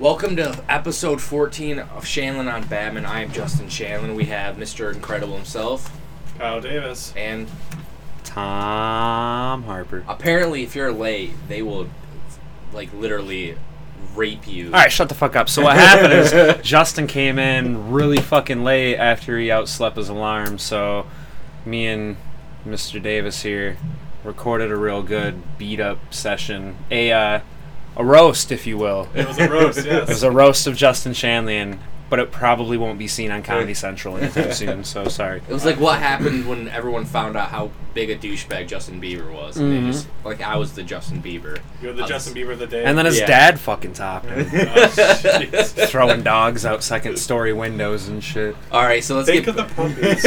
Welcome to episode 14 of Shanlin on Batman. I am Justin Shanlin. We have Mr. Incredible himself, Kyle Davis. and Tom Harper. apparently, if you're late, they will, like, literally rape you. All right, shut the fuck up. So what happened is Justin came in really fucking late after he outslept his alarm. So me and Mr. Davis here recorded a real good beat up session, a uh, a roast, if you will. It was a roast, yes. It was a roast of Justin Shanlian, but it probably won't be seen on Comedy Central anytime soon. So sorry. It was like what happened when everyone found out how big a douchebag Justin Bieber was. And Mhm. they just, like, I was the Justin Bieber. You're the I was- Justin Bieber of the day. And then his Yeah. dad fucking topped him, Oh, throwing dogs out second story windows and shit. All right, so let's Think get. of the puppies.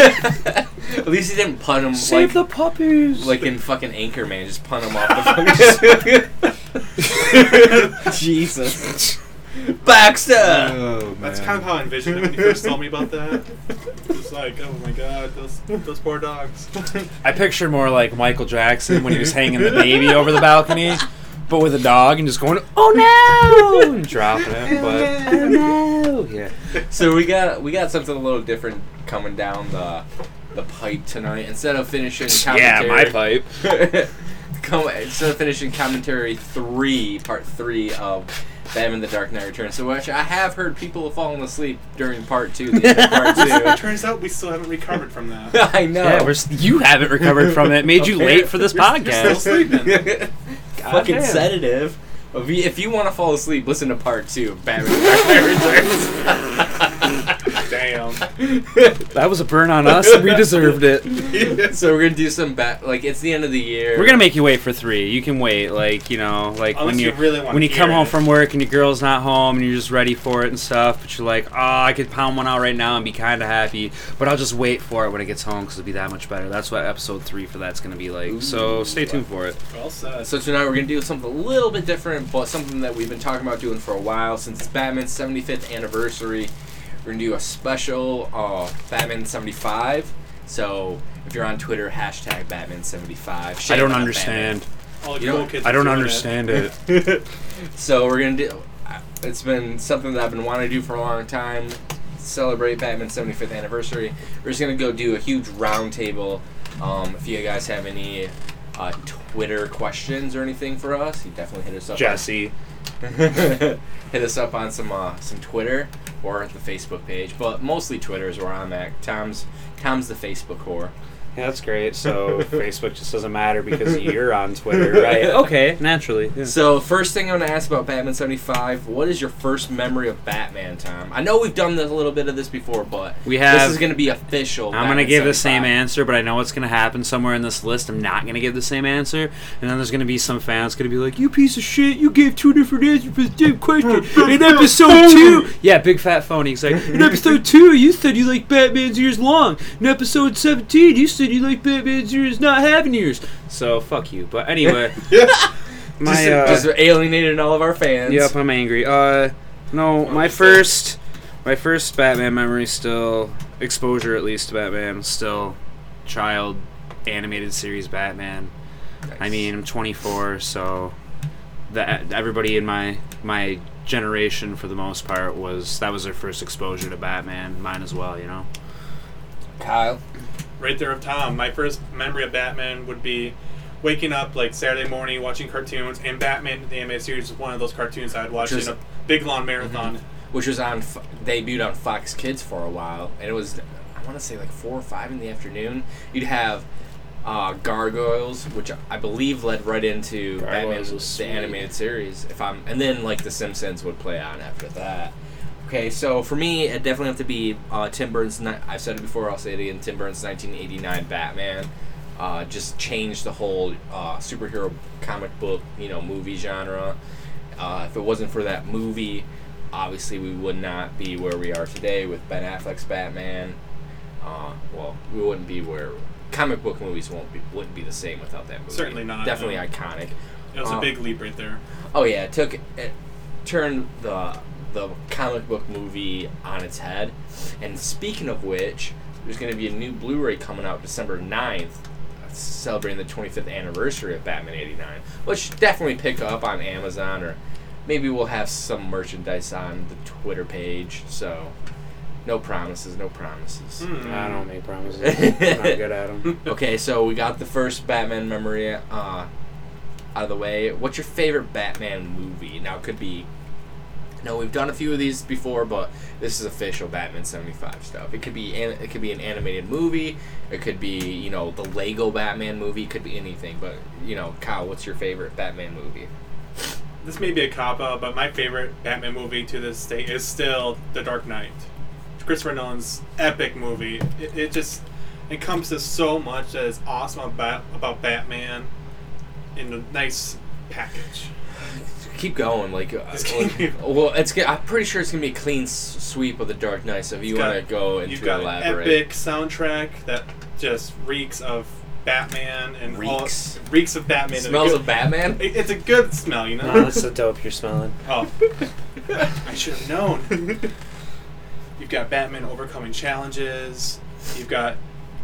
At least he didn't punt him Save like, the puppies. like in fucking Anchorman, just punt him off the fucking. Jesus. Baxter! oh, That's kind of how I envisioned it when you first told me about that. It's like, oh my god, those those poor dogs. I pictured more like Michael Jackson when he was hanging the baby over the balcony, but with a dog and just going, "Oh no!" and dropping it. Oh, but oh no, yeah. So we got we got something a little different coming down the the pipe tonight. Instead of finishing Yeah, my pipe. come, instead of finishing commentary three, part three of Batman: The Dark Knight Returns. So which I have heard people have fallen asleep during part two. The end of part it two. turns out we still haven't recovered from that. I know. Yeah, we're, s- you haven't recovered from it. Made you late for this You're- you're still podcast. sleeping. fucking damn. sedative. If you, if you want to fall asleep, listen to part two of Batman: The Dark Knight Returns. Damn. That was a burn on us. We deserved it. so we're gonna do some bat. Like it's the end of the year. We're gonna make you wait for three. You can wait, like you know, like when you, you really when you hear come home from work and your girl's not home and you're just ready for it and stuff. But you're like, oh, I could pound one out right now and be kind of happy, but I'll just wait for it when it gets home because it'll be that much better. That's what episode three for that's gonna be like. so Ooh. stay tuned for it. Well said. So tonight we're gonna do something a little bit different, but something that we've been talking about doing for a while since it's Batman's 75th anniversary. We're gonna do a special uh, Batman 75. So if you're on Twitter, hashtag Batman 75. I don't understand. All you cool know, kids I don't doing it. understand it. So we're gonna do. It's been something that I've been wanting to do for a long time. Celebrate Batman's 75th anniversary. We're just gonna go do a huge roundtable. Um, if you guys have any uh, Twitter questions or anything for us, you definitely hit us up. on- Jesse. hit us up on some uh, some Twitter or the Facebook page, but mostly Twitter is where I'm at. Tom's Tom's the Facebook whore. Yeah, that's great. So Facebook just doesn't matter because you're on Twitter, right? Okay, naturally. yeah. So first thing I'm gonna ask about Batman 75. What is your first memory of Batman, Tom? I know we've done this, a little bit of this before, but We have- this is gonna be official. I'm gonna Batman give the same answer, but I know what's gonna happen somewhere in this list. I'm not gonna give the same answer, and then there's gonna be some fans gonna be like, "You piece of shit! You gave two different answers for the same question in episode two. Yeah, big fat phony. He's like, in episode two, you said you like Batman's ears long. In episode 17, you said you like Batman's ears not having ears. So fuck you. But anyway, my just, uh, just alienated all of our fans. Yep, I'm angry. Uh, no, my first, my first Batman memory still exposure at least to Batman still child animated series Batman. I mean, I'm 24, so that everybody in my my generation for the most part was that was their first exposure to Batman. Mine as well, you know. Kyle. Right there of Tom. My first memory of Batman would be waking up like Saturday morning watching cartoons, and Batman the animated series was one of those cartoons I'd watch Which is- in a big long marathon. which was on debuted on Fox Kids for a while, and it was I want to say like four or five in the afternoon. You'd have uh, Gargoyles, which I believe led right into Gargoyles Batman the sweet. animated series. If I'm and then like The Simpsons would play on after that. Okay, so for me, it definitely have to be uh, Tim Burton's. I've said it before. I'll say it again. Tim Burton's 1989 Batman. Uh, just changed the whole uh, superhero comic book, you know, movie genre. Uh, if it wasn't for that movie, obviously we would not be where we are today with Ben Affleck's Batman. Uh, well, we wouldn't be where comic book movies won't be wouldn't be the same without that movie. Certainly not, Definitely no. iconic. It was Uh, a big leap right there. Oh yeah, it took it turned the the comic book movie on its head. And speaking of which, there's going to be a new Blu-ray coming out December 9th celebrating the 25th anniversary of Batman 89, which definitely pick up on Amazon or maybe we'll have some merchandise on the Twitter page. So, no promises, no promises. Hmm. I don't make promises. I'm not good at them. Okay, so we got the first Batman memory uh, out of the way. What's your favorite Batman movie? Now, it could be. No, we've done a few of these before, but this is official Batman '75 stuff. It could be an, it could be an animated movie. It could be you know the Lego Batman movie. It could be anything. But you know, Kyle, what's your favorite Batman movie? This may be a cop out, but my favorite Batman movie to this day is still The Dark Knight. Christopher Nolan's epic movie. It, it just encompasses so much that is awesome about, about Batman in a nice package. Keep going, like, uh, like- well, it's. go- I'm pretty sure it's gonna be a clean s- sweep of the Dark Knight. So if you got- want to go You've into got elaborate, an epic soundtrack that just reeks of Batman and Reeks? all reeks of Batman. smells good- of Batman. It- It's a good smell, you know. No, that's the dope you're smelling. Oh, I should have known. You've got Batman overcoming challenges. You've got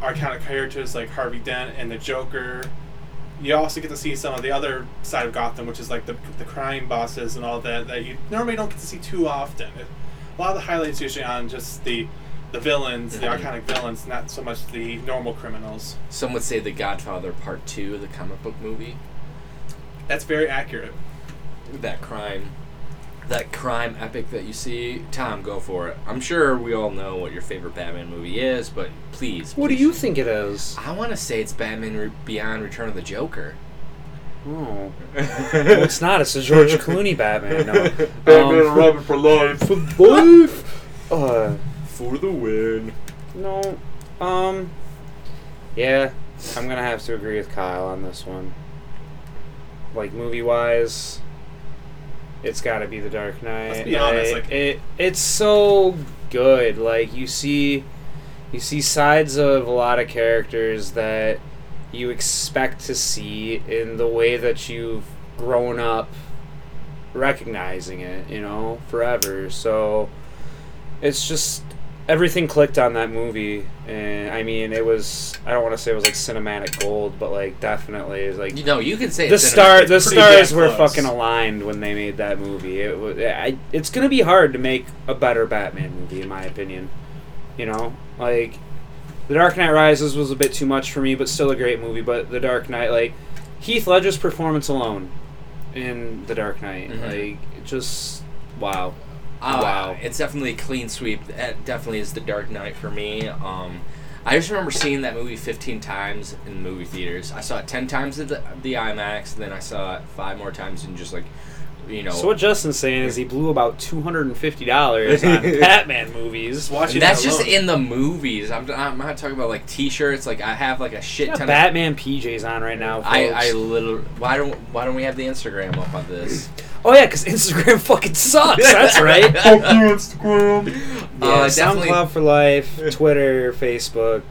iconic characters like Harvey Dent and the Joker. You also get to see some of the other side of Gotham, which is like the, the crime bosses and all that that you normally don't get to see too often. It, a lot of the highlights usually on just the the villains, the Mhm. iconic villains, not so much the normal criminals. Some would say The Godfather Part Two, the comic book movie. That's very accurate. that crime that crime epic that you see tom go for it i'm sure we all know what your favorite batman movie is but please What do please- you think it is? i want to say it's batman Re- beyond return of the joker Oh. Well, it's not. It's a George Clooney Batman. No. Um, robin for life for life. Uh, for the win no. Um. Yeah, I'm gonna have to agree with Kyle on this one. Like movie wise, it's got to be The Dark Knight. Let's be honest, like- it, it's so good. Like you see, you see sides of a lot of characters that you expect to see in the way that you've grown up recognizing it, you know, forever. So it's just everything clicked on that movie and I mean it was I don't want to say it was like cinematic gold, but like definitely it's like you know you can say the star the stars were close. fucking aligned when they made that movie. It was I, it's going to be hard to make a better Batman movie in my opinion. You know, like The Dark Knight Rises was a bit too much for me, but still a great movie, but The Dark Knight like Heath Ledger's performance alone in The Dark Knight, Mhm. like just wow. Uh, Wow. It's definitely a clean sweep. That definitely is The Dark Knight for me. Um, I just remember seeing that movie 15 times in movie theaters. I saw it 10 times at the, the IMAX, and then I saw it five more times in just like, you know. So what Justin's saying is he blew about two hundred and fifty dollars on Batman movies. Watching that's that just in the movies. I'm, I'm not talking about like T-shirts. Like I have like a shit Got ton Batman PJs on right now. of. I I folks. literally why don't why don't we have the Instagram up on this? oh yeah, because Instagram fucking sucks. That's right. Fuck you, Instagram. Yeah, Uh, definitely- SoundCloud for life, Twitter, Facebook,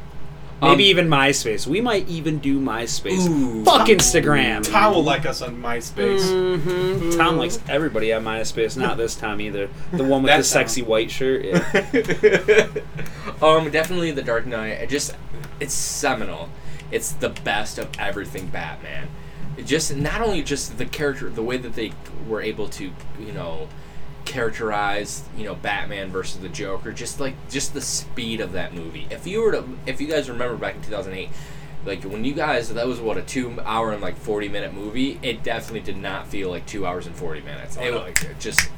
maybe Um, even MySpace. We might even do MySpace. Ooh. Fuck Instagram. Tom will like us on MySpace. hmm Tom likes everybody on MySpace. Not this Tom either. The one with the sexy Tom. white shirt. Yeah. um, definitely the Dark Knight. It just, it's seminal. It's the best of everything Batman. Just not only just the character, the way that they were able to, you know, characterize, you know, Batman versus the Joker. Just like just the speed of that movie. If you were to, if you guys remember back in two thousand eight. Like when you guys, that was what a two-hour and like forty-minute movie. It definitely did not feel like two hours and forty minutes. Oh, it no. like it just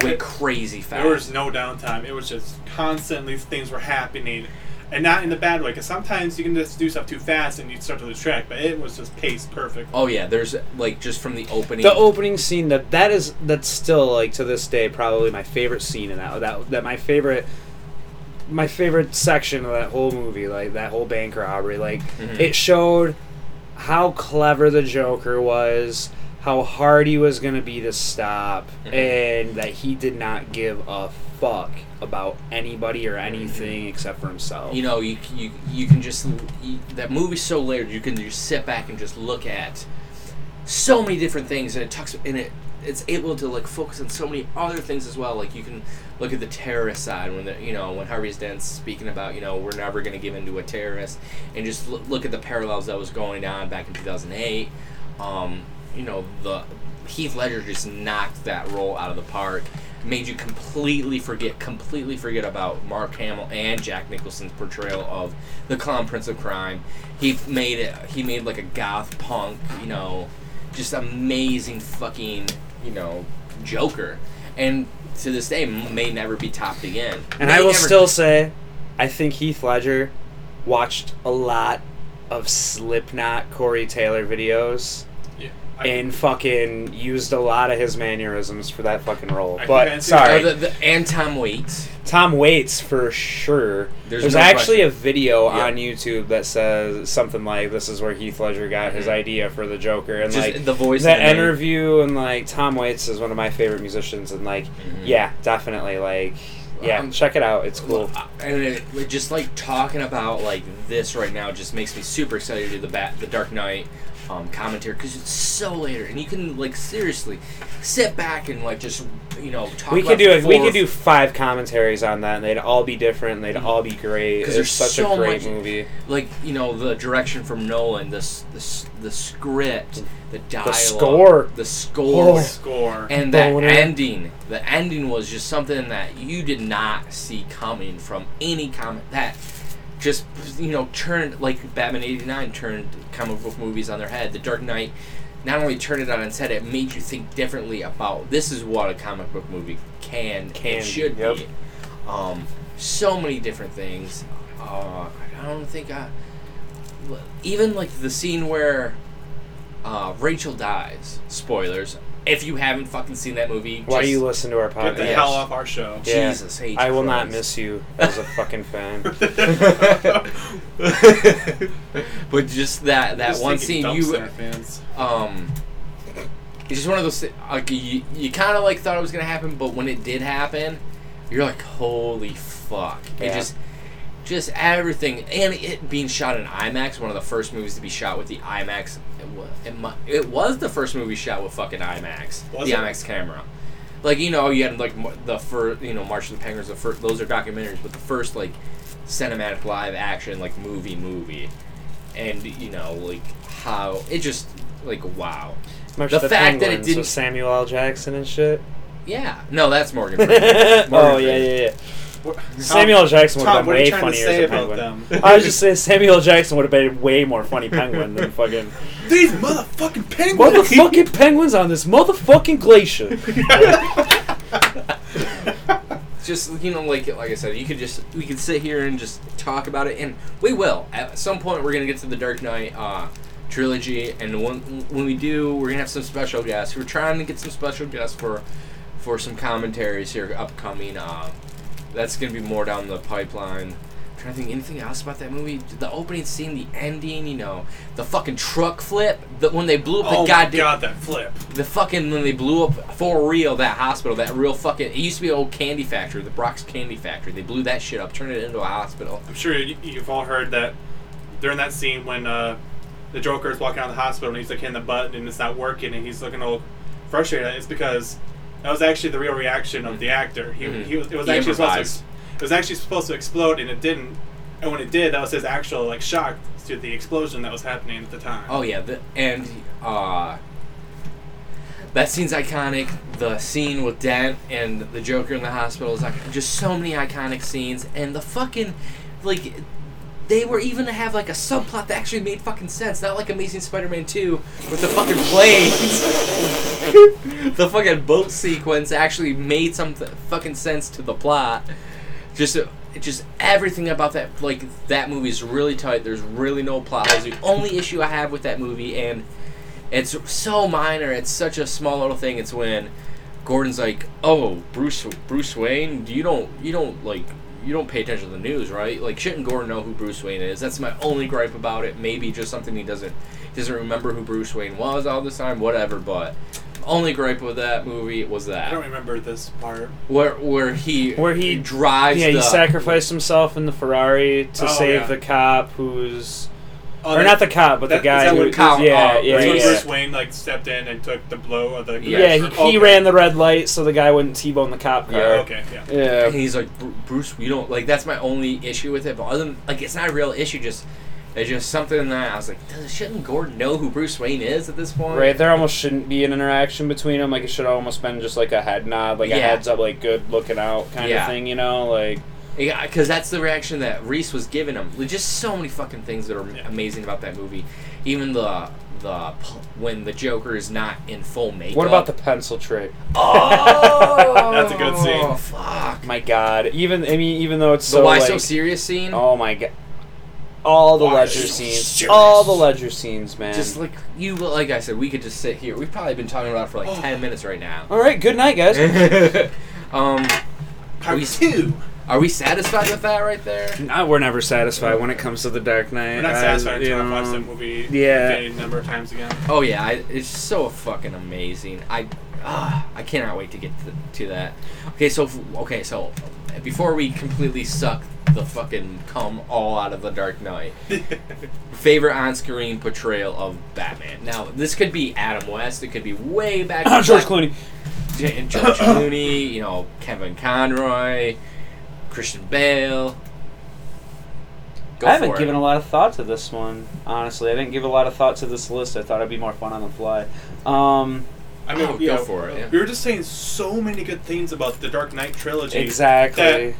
went crazy fast. There was no downtime. It was just constantly things were happening, and not in the bad way. Because sometimes you can just do stuff too fast and you start to lose track. But it was just paced perfect. Oh yeah, there's like just from the opening. The opening scene that that is that's still like to this day probably my favorite scene in that that that my favorite my favorite section of that whole movie like that whole bank robbery like Mhm. it showed how clever the Joker was how hard he was gonna be to stop Mhm. and that he did not give a fuck about anybody or anything except for himself you know, you you you can just you, that movie's so layered. You can just sit back and just look at so many different things, and it talks and it it's able to like focus on so many other things as well. Like you can look at the terrorist side when the you know when Harvey Dent's speaking about you know we're never going to give in to a terrorist, and just look, look at the parallels that was going on back in two thousand eight. Um, you know the Heath Ledger just knocked that role out of the park. Made you completely forget, completely forget about Mark Hamill and Jack Nicholson's portrayal of the Clown Prince of Crime. He made it. He made like a goth punk, you know, just amazing fucking, you know, Joker. And to this day, may never be topped again. And May I will never- still say, I think Heath Ledger watched a lot of Slipknot Corey Taylor videos and fucking used a lot of his mannerisms for that fucking role. I But sorry, Oh, the, the, and Tom Waits. Tom Waits for sure. There's There's, no actually question. a video Yeah. on YouTube that says something like, "This is where Heath Ledger got his Mhm. idea for the Joker," and Just like the voice. that of the name. interview, and like Tom Waits is one of my favorite musicians, and like, Mhm. yeah, definitely, like, yeah, Um, check it out. It's cool. And it, it just like talking about like this right now just makes me super excited to do the bat, the Dark Knight um, commentary because it's so later and you can like seriously sit back and like just you know talk. we could do it. We could do five commentaries on that, and they'd all be different. and They'd all be great. 'Cause It's there's such so a great much- movie. like you know the direction from Nolan, the s- the s- the script, the dialogue, score. the score. Oh. score. And that Boner. ending, the ending was just something that you did not see coming from any comic. That just you know turned like Batman '89 turned comic book movies on their head. The Dark Knight not only turned it on its head, it made you think differently about this is what a comic book movie can Can and should yep. be. Um, so many different things. Uh, I don't think I even like the scene where uh, Rachel dies. Spoilers. If you haven't fucking seen that movie, Why do you listen to our podcast? Get the hell off our show. Yeah. Jesus H. I will not miss you as a fucking fan. but just that that Just one scene, you fans. um, it's just one of those like you, you kind of like thought it was gonna happen, but when it did happen, you're like, holy fuck! It Yeah. just just everything, and it being shot in IMAX, one of the first movies to be shot with the IMAX. It was, it, mu- it was the first movie shot with fucking IMAX, Was the it? IMAX camera. Like you know, you had like the first, you know, March of the Penguins. The first, those are documentaries, but the first like cinematic live action like movie movie, and you know like how it just like wow. March The the fact that it Penguins didn't- with Samuel L. Jackson and shit. Yeah, no, that's Morgan. Freeman. oh Morgan yeah, yeah, yeah. What- Samuel Jackson would have been way funnier as a penguin. I was just saying Samuel Jackson would have been way more funny penguin than fucking These motherfucking penguins. motherfucking penguins on this motherfucking glacier. just you know like like I said, you could just we could sit here and just talk about it, and we will. At some point, we're gonna get to the Dark Knight uh, trilogy, and when when we do, we're gonna have some special guests. We're trying to get some special guests for for some commentaries here upcoming. Uh, that's gonna be more down the pipeline. I'm trying to think anything else about that movie. The opening scene, the ending, you know, the fucking truck flip, the when they blew up the oh goddamn god, that flip. the fucking when they blew up for real that hospital, that real fucking it used to be an old candy factory, the Brach's Candy Factory. They blew that shit up, turned it into a hospital. I'm sure you, you've all heard that during that scene when uh, the Joker is walking out of the hospital and he's like hitting the button and it's not working and he's looking all frustrated. It's because that was actually the real reaction of the actor. He, Mhm. he was, it was He actually supposed to, it was actually supposed to explode and it didn't. And when it did, that was his actual like shock to the explosion that was happening at the time. Oh yeah, the, and uh, that scene's iconic. The scene with Dent and the Joker in the hospital is like just so many iconic scenes, and the fucking like. They were even to have like a subplot that actually made fucking sense, not like Amazing Spider-Man 2 with the fucking planes. the fucking boat sequence actually made some fucking sense to the plot. Just, just everything about that, like that movie is really tight. There's really no plot holes. The only issue I have with that movie, and it's so minor. It's such a small little thing. It's when Gordon's like, "Oh, Bruce, Bruce Wayne, you don't, you don't like." You don't pay attention to the news, right? Like, shouldn't Gordon know who Bruce Wayne is? That's my only gripe about it. Maybe just something he doesn't he doesn't remember who Bruce Wayne was all this time. Whatever. But only gripe with that movie was that I don't remember this part. where where he Where he- drives. yeah, he the, sacrificed himself in the Ferrari to Oh, save yeah. the cop who's Oh, or that- not the cop, but that- the guy is that who when Kyle- yeah, oh, yeah, That's yeah, when yeah. Bruce Wayne like stepped in and took the blow of the Yeah, Yeah, he, Okay. ran the red light so the guy wouldn't T-bone the cop car. Yeah, Okay, yeah. Yeah. And he's like, Bruce, we don't like. That's my only issue with it. But other than like, it's not a real issue. Just It's just something that I was like, does, shouldn't Gordon know who Bruce Wayne is at this point? Right, there almost shouldn't be an interaction between them. Like it should have almost been just like a head nod, like a heads up, like good looking out kind Yeah. of thing. You know, like Yeah, because that's the reaction that Reese was giving him. Just so many fucking things that are Yeah. amazing about that movie. Even the the when the Joker is not in full makeup. what about the pencil trick? Oh, That's a good scene. Oh fuck. My God, even I mean, even though it's The so why like, so serious scene. oh my God, all the Why ledger so scenes, serious? all the ledger scenes, man. Just like you, like I said, we could just sit here. We've probably been talking about it for like Oh. ten minutes right now. all right, good night, guys. um, Part we- two. Are we satisfied with that right there? Nah, we're never satisfied when it comes to the Dark Knight. We're not I- satisfied you until I know, watch that movie yeah. a number of times again. Oh yeah, I, it's so fucking amazing. I ah, I cannot wait to get to, to that. Okay, so okay, so before we completely suck the fucking cum all out of the Dark Knight, favorite on-screen portrayal of Batman. Now this could be Adam West. It could be way back. George Clooney. George Clooney. You know, Kevin Conroy, Christian Bale. Go I haven't given it. a lot of thought to this one. Honestly, I didn't give a lot of thought to this list. I thought it'd be more fun on the fly. Um, I mean, Oh, go yeah, for it, yeah. We were just saying so many good things about the Dark Knight trilogy. exactly.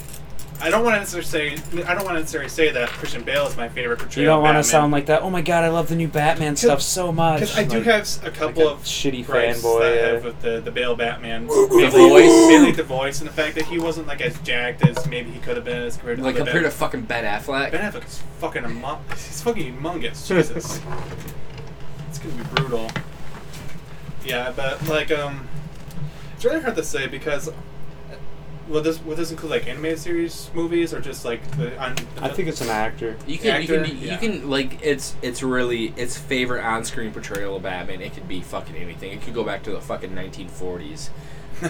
I don't want to necessarily say I don't want to necessarily say that Christian Bale is my favorite portrayal. You don't want want to sound like that. Oh my god, I love the new Batman stuff so much. because I do Like- have a couple like a of shitty gripes fanboy, that I have with the the Bale Batman. The mainly, voice? mainly the voice, and the fact that he wasn't like as jacked as maybe he could have been as compared to Like other compared to Bat- fucking Ben Affleck. Ben Affleck is fucking emo- he's fucking humongous. Jesus, it's gonna be brutal. Yeah, but like um, it's really hard to say because. Will this will this include like animated series movies or just like the? On, I think it's an actor. You can, you Actor? can, you can, like, it's, it's really, its favorite on-screen portrayal of Batman. It could be fucking anything. It could go back to the fucking 1940s,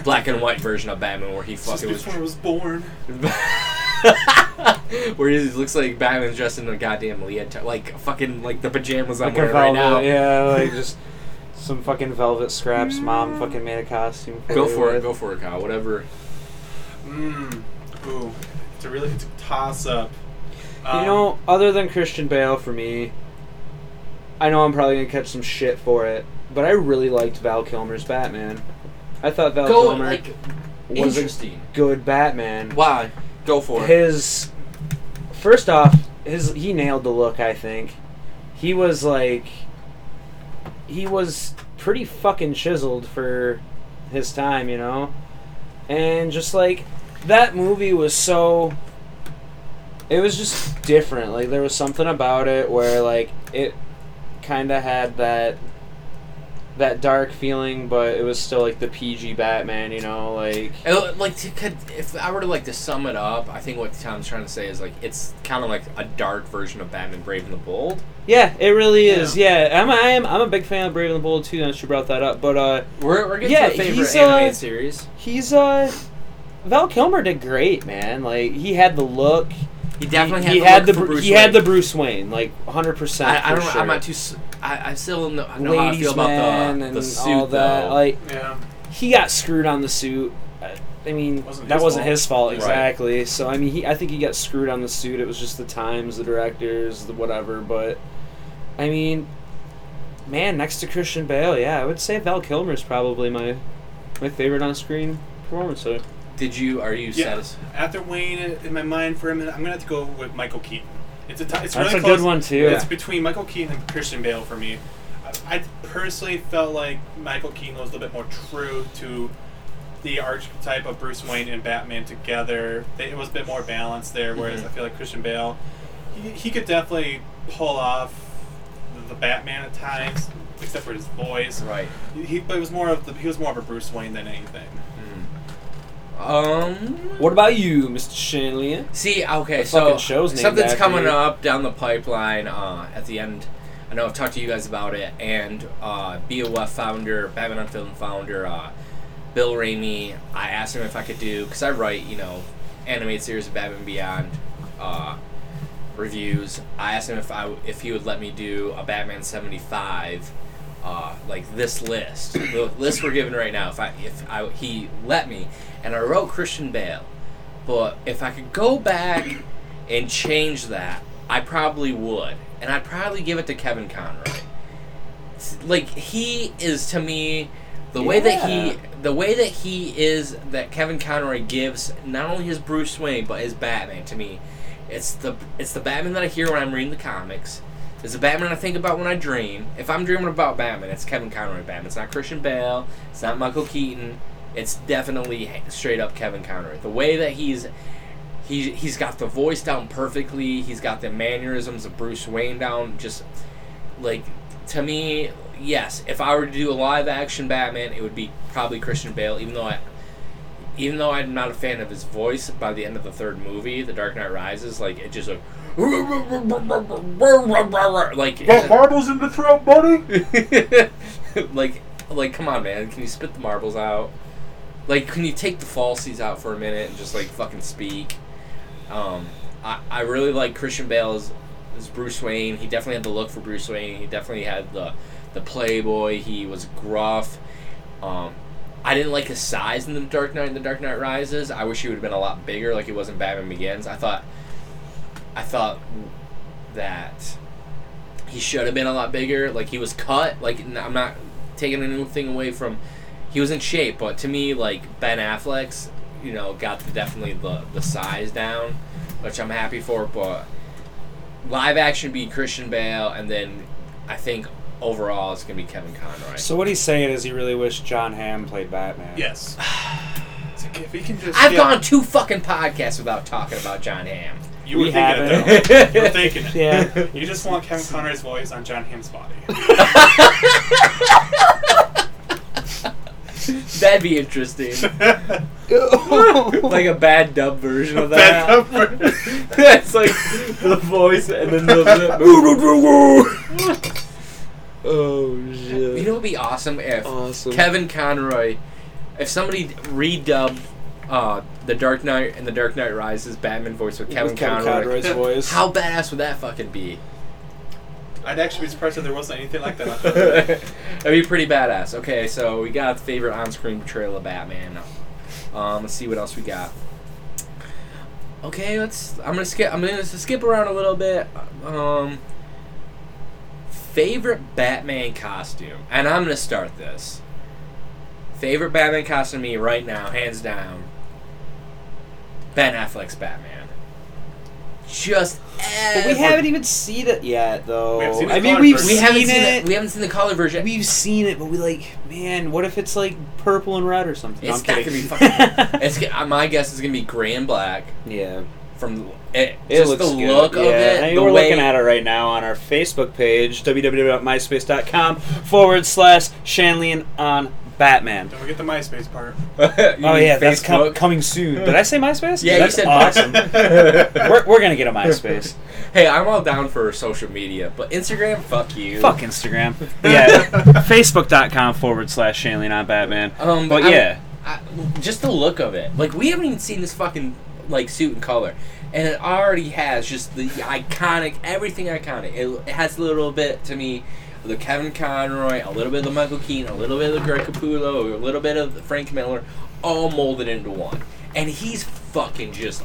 black and white version of Batman, where he Just fucking was, before I was born. where he looks like Batman's dressed in a goddamn leotard, like fucking, like the pajamas I'm Like wearing right now. yeah, like just some fucking velvet scraps. Mom fucking made a costume. Go for it, with. go for it, Kyle. Whatever. Mmm. Ooh. It's a really it's a toss up. you know, um, other than Christian Bale for me, I know I'm probably gonna catch some shit for it, but I really liked Val Kilmer's Batman. I thought Val Go, Kilmer like, was a good Batman. Why? Go for it. his first off, his he nailed the look. I think he was like he was pretty fucking chiseled for his time, you know, and just like that movie was so. It was just different. Like there was something about it where like it kind of had that that dark feeling, but it was still like the PG Batman, you know, like Uh, Like, to, could, if I were to like to sum it up, I think what Tom's trying to say is like it's kind of like a dark version of Batman Brave and the Bold. Yeah, it really is. Yeah, I'm, I am. I'm a big fan of Brave and the Bold too. Now that you brought that up, but uh, We're, we're getting Yeah, to the favorite he's, uh, animated series. he's uh, Val Kilmer did great, man. Like he had the look. He definitely he, had he the had look the for Bru- Bruce he had the Bruce Wayne, like 100. percent I, I don't. Sure. I'm not too. s- I, I still don't know, know how I Ladies feel about the and the suit all that. though. Like Yeah. he got screwed on the suit. I mean, Wasn't that wasn't fault. his fault Right. exactly. So I mean, he I think he got screwed on the suit. It was just the times, the directors, the whatever. But I mean, man, next to Christian Bale, yeah, I would say Val Kilmer is probably my my favorite on screen performance. So Did you? Are you Yeah. satisfied? After weighing it in my mind for a minute, I'm gonna have to go with Michael Keaton. It's a t- it's That's really a close. good one, too. It's between Michael Keaton and Christian Bale for me. I, I personally felt like Michael Keaton was a little bit more true to the archetype of Bruce Wayne and Batman together. They, it was a bit more balanced there, whereas Mhm. I feel like Christian Bale, he, he could definitely pull off the, the Batman at times, except for his voice. Right. He, but it was more of the, he was more of a Bruce Wayne than anything. Um. what about you, Mr. Shanley? See, okay, The so fucking show's named something's after coming you. up down the pipeline. Uh, at the end, I know I've talked to you guys about it, and uh, BOF founder, Batman on Film founder, uh, Bill Ramey. I asked him if I could do because I write, you know, animated series of Batman Beyond uh, reviews. I asked him if I if he would let me do a Batman seventy five. Uh, like this list, the list we're given right now. If I if I he let me, and I wrote Christian Bale, but if I could go back and change that, I probably would. and I'd probably give it to Kevin Conroy. Like he is to me, the way that he, the way that he is, that Kevin Conroy gives not only his Bruce Wayne but his Batman to me. It's the it's the Batman that I hear when I'm reading the comics. It's the Batman I think about when I dream. If I'm dreaming about Batman, it's Kevin Conroy Batman. It's not Christian Bale. It's not Michael Keaton. It's definitely straight up Kevin Conroy. The way that he's he he's got the voice down perfectly. He's got the mannerisms of Bruce Wayne down. Just like to me, yes. If I were to do a live action Batman, it would be probably Christian Bale. Even though I, even though I'm not a fan of his voice, by the end of the third movie, The Dark Knight Rises, like it just like like marbles in the throat, buddy. like like come on man. Can you spit the marbles out? Like can you take the falsies out for a minute and just like fucking speak? Um i, I really like christian bale as, as bruce wayne. He definitely had the look for bruce wayne. He definitely had the the playboy. He was gruff. Um I didn't like his size in the Dark Knight and the Dark Knight Rises. I wish he would have been a lot bigger, like he was in Batman Begins. I thought, I thought that he should have been a lot bigger. Like he was cut. Like I'm not taking anything away from. He was in shape, but to me, like Ben Affleck's, you know, got the, definitely the the size down, which I'm happy for. But live action be Christian Bale, and then I think overall it's gonna be Kevin Conroy. So what he's saying is he really wished John Hamm played Batman. Yes. It's like if he can just. I've yeah, gone two fucking podcasts without talking about John Hamm. You were We thinking it haven't. though. You were thinking it. Yeah. You just want Kevin Conroy's voice on John Hamm's body. That'd be interesting. like a bad dub version of Bad that. dub version. That's like the voice and then the. oh shit! you shit. know, it'd be awesome if Awesome. Kevin Conroy, if somebody redubbed uh, the Dark Knight and the Dark Knight Rises Batman voice with Kevin, With Kevin Conroy. Conroy's voice. How badass would that fucking be? I'd actually be surprised if there wasn't anything like that. on That'd be pretty badass. Okay, so we got favorite on-screen portrayal of Batman. Um, let's see what else we got. Okay, let's. I'm gonna skip. I'm gonna skip around a little bit. Um, favorite Batman costume, and I'm gonna start this. Favorite Batman costume me right now, hands down. Ben Affleck's Batman. Just. But we haven't even seen it yet, though. We haven't seen the I mean, color we've version. we haven't seen it. it. We haven't seen the color version. We've seen it, but we like, man, what if it's like purple and red or something? No, It's I'm not kidding. gonna be fucking. It's uh, my guess is gonna be gray and black yeah, from it. it just looks the good. look yeah. of it. I mean, the we're way, looking at it right now on our Facebook page, www.myspace.com forward slash Shanlian on Batman. Don't forget the MySpace part. Oh yeah, that's com- coming soon. Did I say MySpace? Yeah, you that's said awesome. we're, we're gonna get a MySpace. hey, I'm all down for social media, but Instagram, fuck you. Fuck Instagram. But yeah, Facebook.com forward slash Shanley on Batman. Um, But I'm- yeah, I, just the look of it. Like we haven't even seen this fucking like suit and color, and it already has just the iconic, everything iconic. It, it has a little bit to me. The Kevin Conroy, a little bit of the Michael Keaton, a little bit of the Greg Capullo, a little bit of Frank Miller, all molded into one. And he's fucking just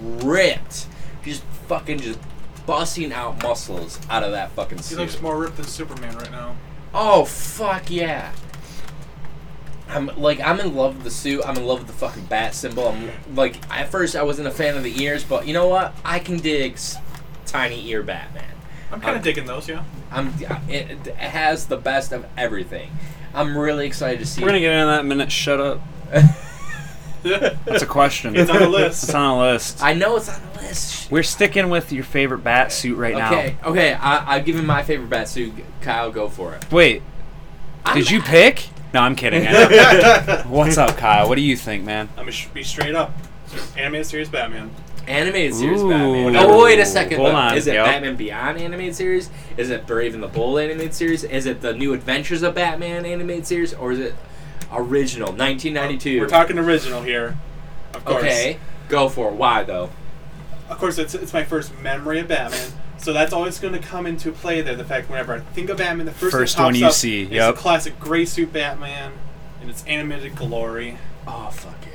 ripped, just fucking just busting out muscles out of that fucking suit. He looks more ripped than Superman right now. Oh fuck yeah! I'm like I'm in love with the suit. I'm in love with the fucking bat symbol. I'm like at first I wasn't a fan of the ears, but you know what? I can dig s- tiny ear Batman. I'm kind of digging those, yeah. I'm it, it has the best of everything. I'm really excited to see. we're gonna get into that in a minute. Shut up. That's a question. It's on the list. It's on the list. I know it's on the list. We're sticking with your favorite bat suit right now. okay, okay. I, I've given my favorite bat suit. Kyle, go for it. Wait, I'm- did you pick? No, I'm kidding. What's up, Kyle? What do you think, man? I'm gonna sh- be straight up. Animated series Batman. Animated series Ooh. Batman. Oh wait a second. Hold on, Is it yep. Batman Beyond animated series? Is it Brave and the Bold animated series? Is it the New Adventures of Batman animated series, or is it original 1992? We're talking original here. Of course. Okay, go for it. Why though? Of course, it's, it's my first memory of Batman. So that's always going to come into play there. The fact whenever I think of Batman, the first, First one you up see, is yep. the classic gray suit Batman in its animated glory. Oh fuck yeah!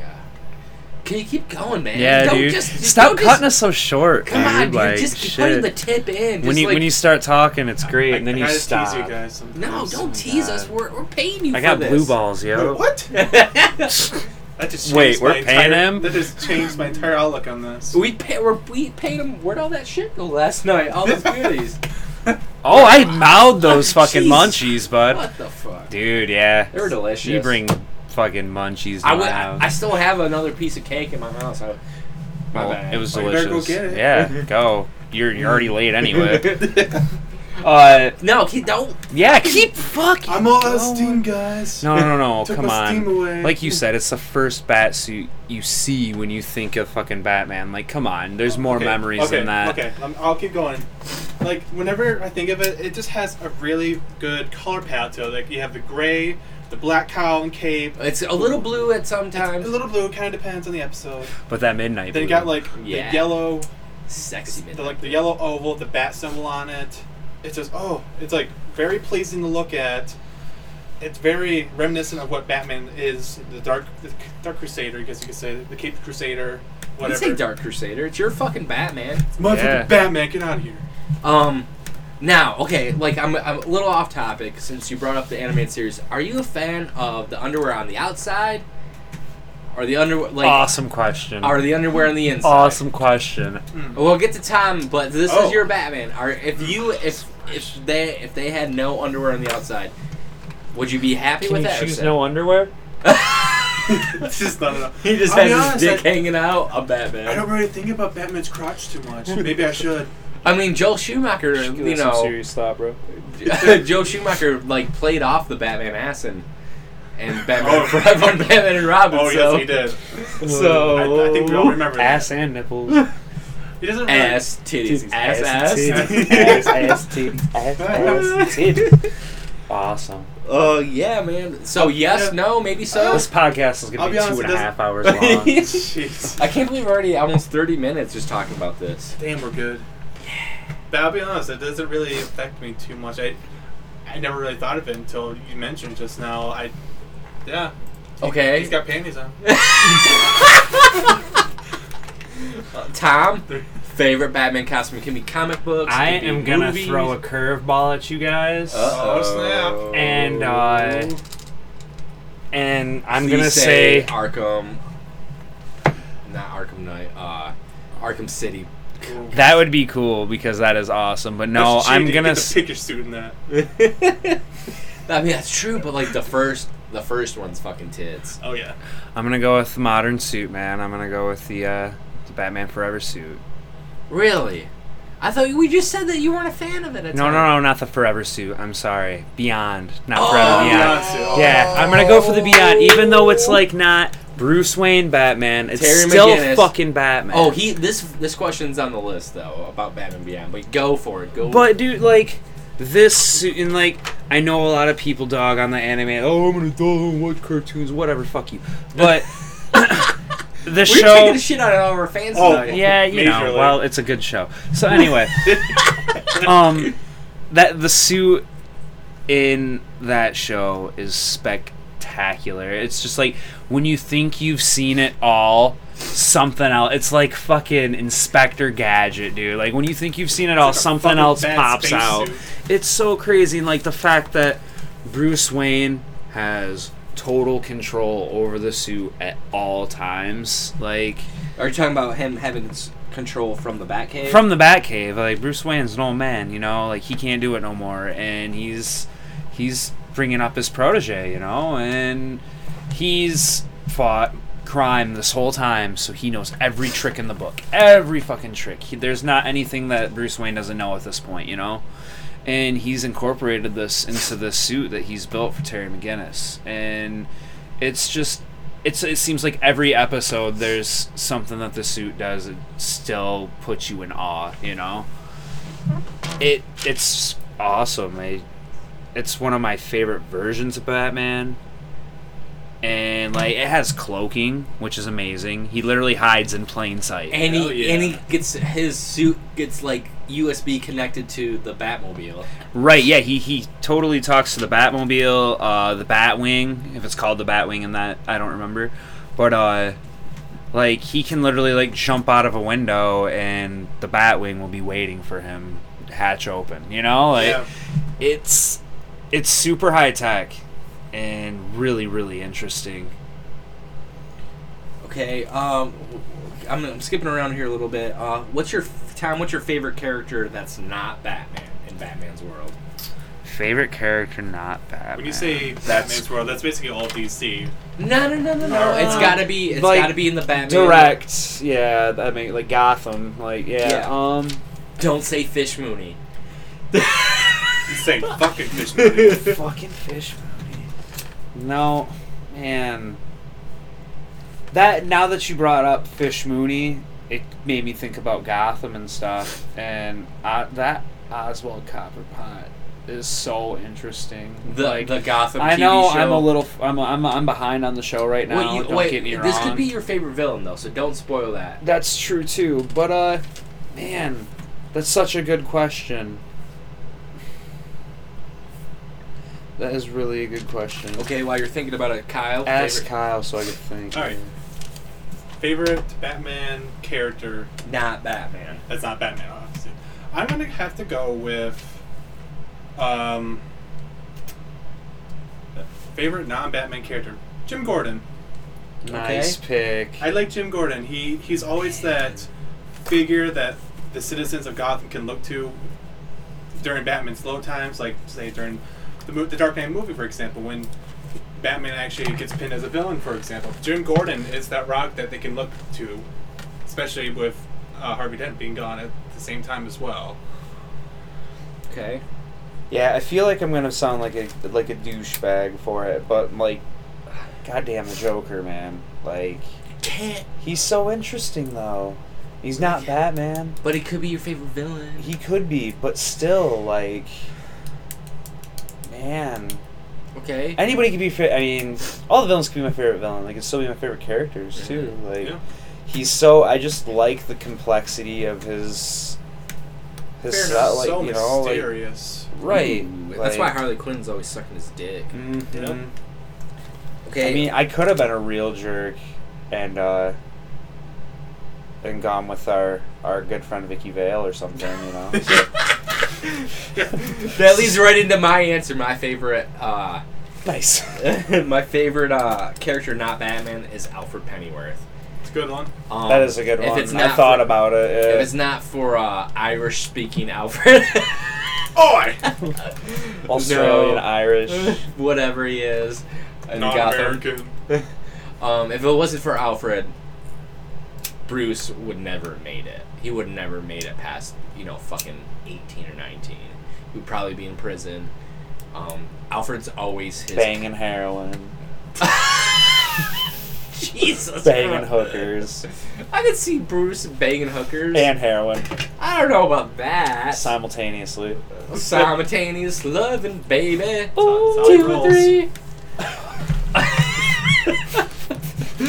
Can you keep going, man? Yeah, don't dude. Just, just Stop don't cutting just, us so short, Come dude. on, dude. Like, just keep shit. putting the tip in. Just when you like, when you start talking, it's great, I, and then I you gotta stop. tease you guys. Sometimes. no, don't oh my tease God. us. We're, we're paying you. I for got this. blue balls, Wait, yo. what? That just Wait, we're paying entire, him? That just changed my entire outlook on this. we pay, we're, we paid him. Where'd all that shit go last night? All those goodies. Oh, I mouthed those fucking Jeez. munchies, bud. what the fuck? Dude, yeah. They were delicious. You bring fucking munchies I, would, I. I still have another piece of cake in my house. I, my Well, bad. It was Well, you delicious. go get it. Yeah, go. You're you're already late anyway. uh, no, keep, don't. yeah, keep fucking. I'm all out of steam, guys. No, no, no, no. Took Come my steam on. away. Like you said, it's the first bat suit you see when you think of fucking Batman. Like, come on. There's more Okay, memories okay, than that. Okay, um, I'll keep going. Like whenever I think of it, it just has a really good color palette to it. Like you have the gray, the black cowl and cape. It's a little blue at some A little blue kind of depends on the episode. But that midnight. Then you blue. got like Yeah. the yellow, Sexy the, midnight. like the yellow oval, the bat symbol on it. It's just oh, it's like very pleasing to look at. It's very reminiscent of what Batman is, the Dark, the Dark Crusader, I guess you could say, the Cape Crusader, You whatever. say Dark Crusader. It's your fucking Batman. Motherfucking Yeah. Batman, get out of here. Um, now, okay, like I'm, I'm a little off topic since you brought up the animated series. Are you a fan of the underwear on the outside, or the underwear like, awesome question. or the underwear on the inside? Awesome question. Hmm. We'll get to Tom, but this Oh. is your Batman. Are if hmm. you if if they if they had no underwear on the outside, would you be happy Can with you that? choose no underwear? it's just not enough. He just I'll be has his honest, dick I- hanging out. A Batman. I don't really think about Batman's crotch too much. Maybe I should. I mean, Joel Schumacher, you know, thought, bro. Joel Schumacher like played off the Batman ass and and Batman Oh. Forever and Batman and Robin. Oh so yes, he did. So I, I think we all remember Ass that. and nipples. He doesn't really, ass titties, ass ass. titties, ass, ass, titties, ass, ass, titties. Awesome. Oh yeah, man. So yes, Yeah. no, maybe so. This podcast is I'll gonna be be honest, two it and a doesn't- half hours long. Jeez. I can't believe we're already almost thirty minutes just talking about this. Damn, we're good. But I'll be honest, it doesn't really affect me too much. I I never really thought of it until you mentioned just now. I yeah. Okay. He's got panties on. Uh, Tom, favorite Batman costume can be comic books. it I could be am gonna movies. throw a curveball at you guys, Oh, snap. And, uh, and I'm Please gonna say, Arkham. Not Arkham Knight. Uh, Arkham City. That would be cool because that is awesome. But no, I'm gonna. get to s- pick your suit in that. I mean that's true, but like the first, the first one's fucking tits. Oh yeah. I'm gonna go with the modern suit, man. I'm gonna go with the uh, the Batman Forever suit. Really? I thought we just said that you weren't a fan of it. At No, time. no, no, not the Forever suit. I'm sorry, Beyond, not Oh, Forever Beyond. Beyond suit. Yeah, I'm gonna go for the Beyond, even though it's like not Bruce Wayne Batman. It's Terry still McGinnis. fucking Batman. Oh, he this this question's on the list though about Batman Beyond, but go for it. Go. But dude, like this suit, and like I know a lot of people dog on the anime. Oh, I'm gonna dog watch cartoons, whatever. Fuck you. But the we're show. taking a shit out of all our fans Oh, tonight. Yeah, you know. Majorly. Well, it's a good show. So anyway, um, that the suit in that show is spectacular. It's just like when you think you've seen it all, something else. It's like fucking Inspector Gadget, dude. Like when you think you've seen it all, like something else pops out. suit. It's so crazy, and like the fact that Bruce Wayne has total control over the suit at all times, like. Are you talking about him having control from the Batcave? from the Batcave. Like Bruce Wayne's an old man, you know, like he can't do it no more, and he's he's bringing up his protege, you know, and he's fought crime this whole time, so he knows every trick in the book, every fucking trick. He, there's not anything that Bruce Wayne doesn't know at this point, you know. And he's incorporated this into the suit that he's built for Terry McGinnis, and it's just it's it seems like every episode there's something that the suit does that still puts you in awe, you know. It it's awesome. I, it's one of my favorite versions of Batman. And like it has cloaking, which is amazing. He literally hides in plain sight. and he yeah. and he gets his suit gets like USB connected to the Batmobile. Right, yeah, he, he totally talks to the Batmobile, uh, the Batwing, if it's called the Batwing in that, I don't remember. But, uh, like he can literally like jump out of a window and the Batwing will be waiting for him, hatch open. You know, like yeah. it's it's super high tech and really really interesting. Okay, um, I'm, I'm skipping around here a little bit. Uh, what's your Tom? What's your favorite character that's not Batman in Batman's world? Favorite character, not Batman. When you say That's Batman's world, that's basically all DC. No, no, no, no, no. Uh, It's gotta be. It's like, gotta be in the Batman. direct, yeah. I mean, like Gotham, like yeah. Yeah. Um, Don't say Fish Mooney. He's saying fucking fish movie. fucking fish movie. No, man. That now that you brought up Fish Mooney, it made me think about Gotham and stuff, and uh, that Oswald Cobblepot is so interesting. The like, the Gotham. I TV know show. I'm a little, I'm, I'm, I'm behind on the show right now. Well, you, don't wait, get me wrong. this could be your favorite villain though, so don't spoil that. That's true too, but uh, man, that's such a good question. That is really a good question. Okay, while you're thinking about it, Kyle. Ask favorite- Kyle so I can think. All right. Favorite Batman character Not Batman. that's not Batman, obviously. I'm gonna have to go with um favorite non-Batman character, Jim Gordon. Nice pick. I like Jim Gordon. He he's always that figure that the citizens of Gotham can look to during Batman's low times, like say during the mo- the Dark Knight movie, for example, when Batman actually gets pinned as a villain, for example. Jim Gordon is that rock that they can look to, especially with uh, Harvey Dent being gone at the same time as well. Okay. Yeah, I feel like I'm gonna sound like a like a douchebag for it, but like, goddamn the Joker, man. Like, Can't. he's so interesting though. He's not Batman. But he could be your favorite villain. He could be, but still, like, man. Okay. Anybody could be. Fa- I mean, all the villains could be my favorite villain. They could still be my favorite characters too. Like, Yeah. he's so. I just like the complexity of his. His Fair enough, like so you know like mysterious. right. Ooh, that's why Harley Quinn's always sucking his dick. Mhm. Yeah. Okay. I mean, I could have been a real jerk, and uh, and gone with our our good friend Vicki Vale or something. You know. that leads right into my answer. My favorite. Uh, nice. my favorite uh, character, not Batman, is Alfred Pennyworth. It's a good one. Um, That is a good if one. It's I not thought for, about it. If it's not for uh, Irish-speaking Alfred, Oi! Australian, No. Irish. whatever he is, in Gotham. Non-American. Um, if it wasn't for Alfred, Bruce would never have made it. He would have never made it past, you know, fucking 18 or 19. He would probably be in prison. Um, Alfred's always his. Banging heroin. Jesus. Banging Christ. hookers. I could see Bruce banging hookers. And heroin. I don't know about that. Simultaneously. Simultaneous loving, baby. Ooh, Two how or three.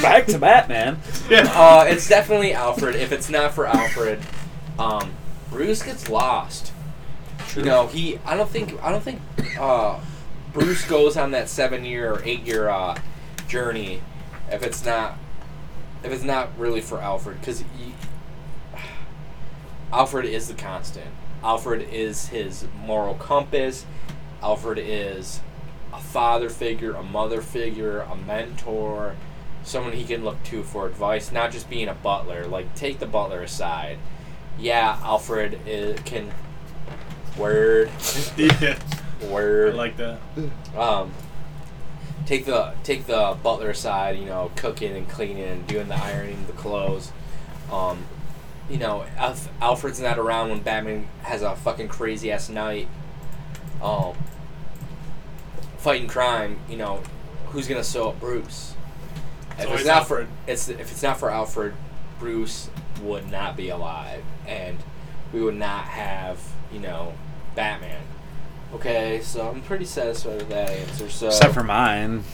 Back to Batman. Yeah. Uh, it's definitely Alfred. If it's not for Alfred, um, Bruce gets lost. You know, he. I don't think. I don't think. Uh, Bruce goes on that seven-year or eight-year uh, journey if it's not. If it's not really for Alfred, because Alfred is the constant. Alfred is his moral compass. Alfred is a father figure, a mother figure, a mentor, someone he can look to for advice, not just being a butler. Like, take the butler aside. Yeah, Alfred is, can. Word. yeah. I like that. um, take the take the butler aside, you know, cooking and cleaning and doing the ironing, the clothes. Um, you know, Alf- Alfred's not around when Batman has a fucking crazy ass night. Um, fighting crime. You know, who's gonna sew up Bruce? It's if it's not Alfred. for it's if it's not for Alfred, Bruce would not be alive, and we would not have you know Batman. Okay, so I'm pretty satisfied with that answer. So Except for mine.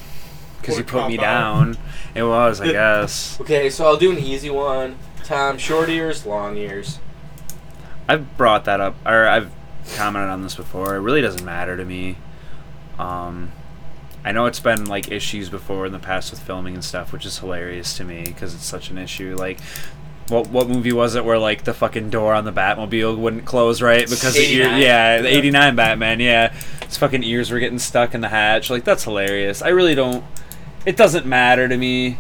Because you put me cop-out. down. It was, I guess. okay, so I'll do an easy one. Tom, short ears, long ears. I've brought that up, or I've commented on this before. It really doesn't matter to me. Um, I know it's been like issues before in the past with filming and stuff, which is hilarious to me because it's such an issue. Like, what what movie was it where like the fucking door on the Batmobile wouldn't close right because the ear, yeah, the '89 Batman, yeah, his fucking ears were getting stuck in the hatch. Like that's hilarious. I really don't. It doesn't matter to me,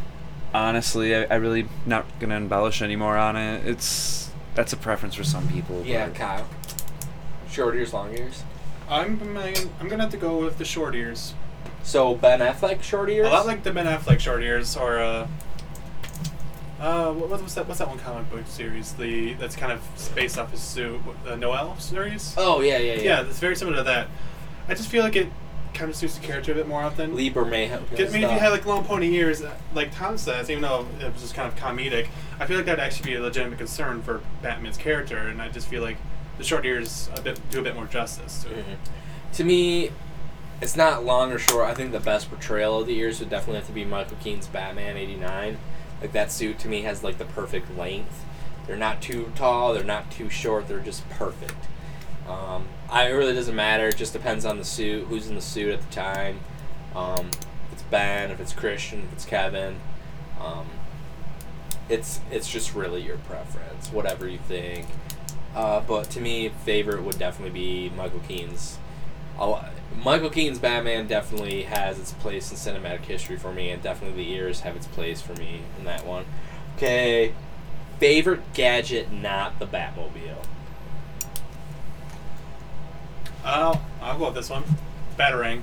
honestly. I, I really not gonna embellish anymore on it. It's that's a preference for some people. Yeah, but- Kyle. Short ears, long ears. I'm I'm gonna have to go with the short ears. So Ben Affleck short ears. A lot like the Ben Affleck short ears, or uh, uh, what, what's that? What's that one comic book series? The that's kind of based off his suit, the Noel series. oh yeah, yeah, yeah. yeah, it's very similar to that. I just feel like it kind of suits the character a bit more often. Lee Bermejo. I mean, if you had like long pointy ears, uh, like Tom says, even though it was just kind of comedic, I feel like that'd actually be a legitimate concern for Batman's character, and I just feel like the short ears a bit do a bit more justice. To it. Mhm. To me, it's not long or short. I think the best portrayal of the ears would definitely have to be Michael Keaton's Batman '89. Like that suit to me has like the perfect length. They're not too tall. They're not too short. They're just perfect. Um, I it really doesn't matter. It just depends on the suit, who's in the suit at the time. Um, if it's Ben, if it's Christian, if it's Kevin. Um, it's it's just really your preference, whatever you think. Uh, but to me, favorite would definitely be Michael Keaton's. I'll, Michael Keaton's Batman definitely has its place in cinematic history for me, and definitely the ears have its place for me in that one. Okay, favorite gadget, not the Batmobile. I'll I'll go with this one. Batarang.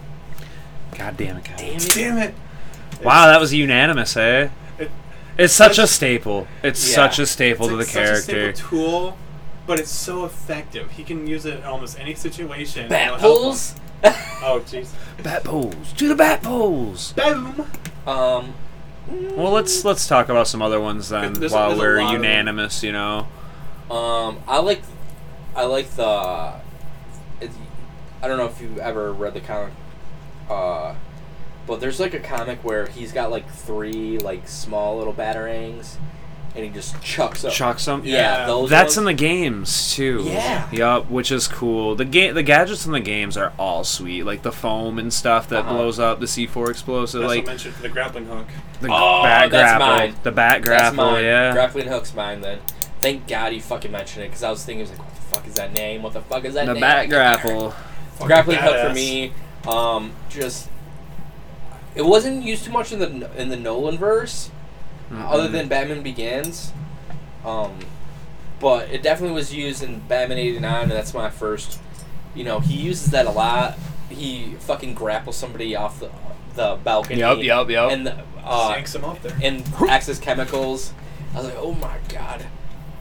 God damn it, Kyle. Damn it! Damn it! Wow, that was unanimous, eh? It- It's such a staple. It's Yeah. such a staple to the character. it's like such a character. simple tool, but it's so effective. He can use it in almost any situation. and Bat it'll help him. pulls. Oh jeez. Bat poles to the bat poles. Boom. um. Well, let's let's talk about some other ones then There's- while there's we're lot of them. unanimous. You know. Um, I like, I like the. It's, I don't know if you ever read the comic, uh, but there's like a comic where he's got like three like small little batarangs, and he just chucks them. Chuck some. Yeah, Yeah. those. That's in the games too. Yeah. Yup, which is cool. The game, the gadgets in the games are all sweet, like the foam and stuff that Uh-huh. blows up, the C4 explosive, That's like what mentioned for the grappling hook. the Oh, bat that's grapple, mine. the bat That's grapple. mine. Yeah. Grappling hook's mine then. Thank God you fucking mentioned it because I was thinking, I was like, what the fuck is that name? What the fuck is that the name? bat grapple. Fucking grappling hook for me um just it wasn't used too much in the in the nolan verse other Mhm. than batman begins um but it definitely was used in batman 89 and that's my first you know he uses that a lot he fucking grapples somebody off the the balcony Yep, yep, yep. and the, uh Yanks him up there. and Axis Chemicals i was like oh my god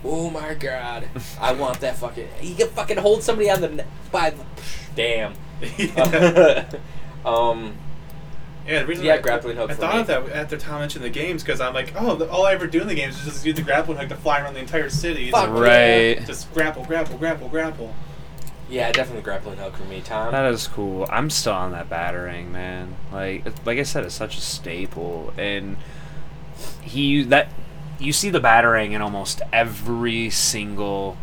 Oh my god! I want that fucking. He can fucking hold somebody on the ne- by. the- Damn. um. Yeah, the reason Yeah, I, grappling hook I for thought me. of that after Tom mentioned the games because I'm like, oh, the, all I ever do in the games is just use the grappling hook to fly around the entire city. Fuck like, Right. Just grapple, grapple, grapple, grapple. Yeah, definitely grappling hook for me, Tom. That is cool. I'm still on that Batarang, man. Like, it- like I said, it's such a staple, and he that you see the Batarang in almost every single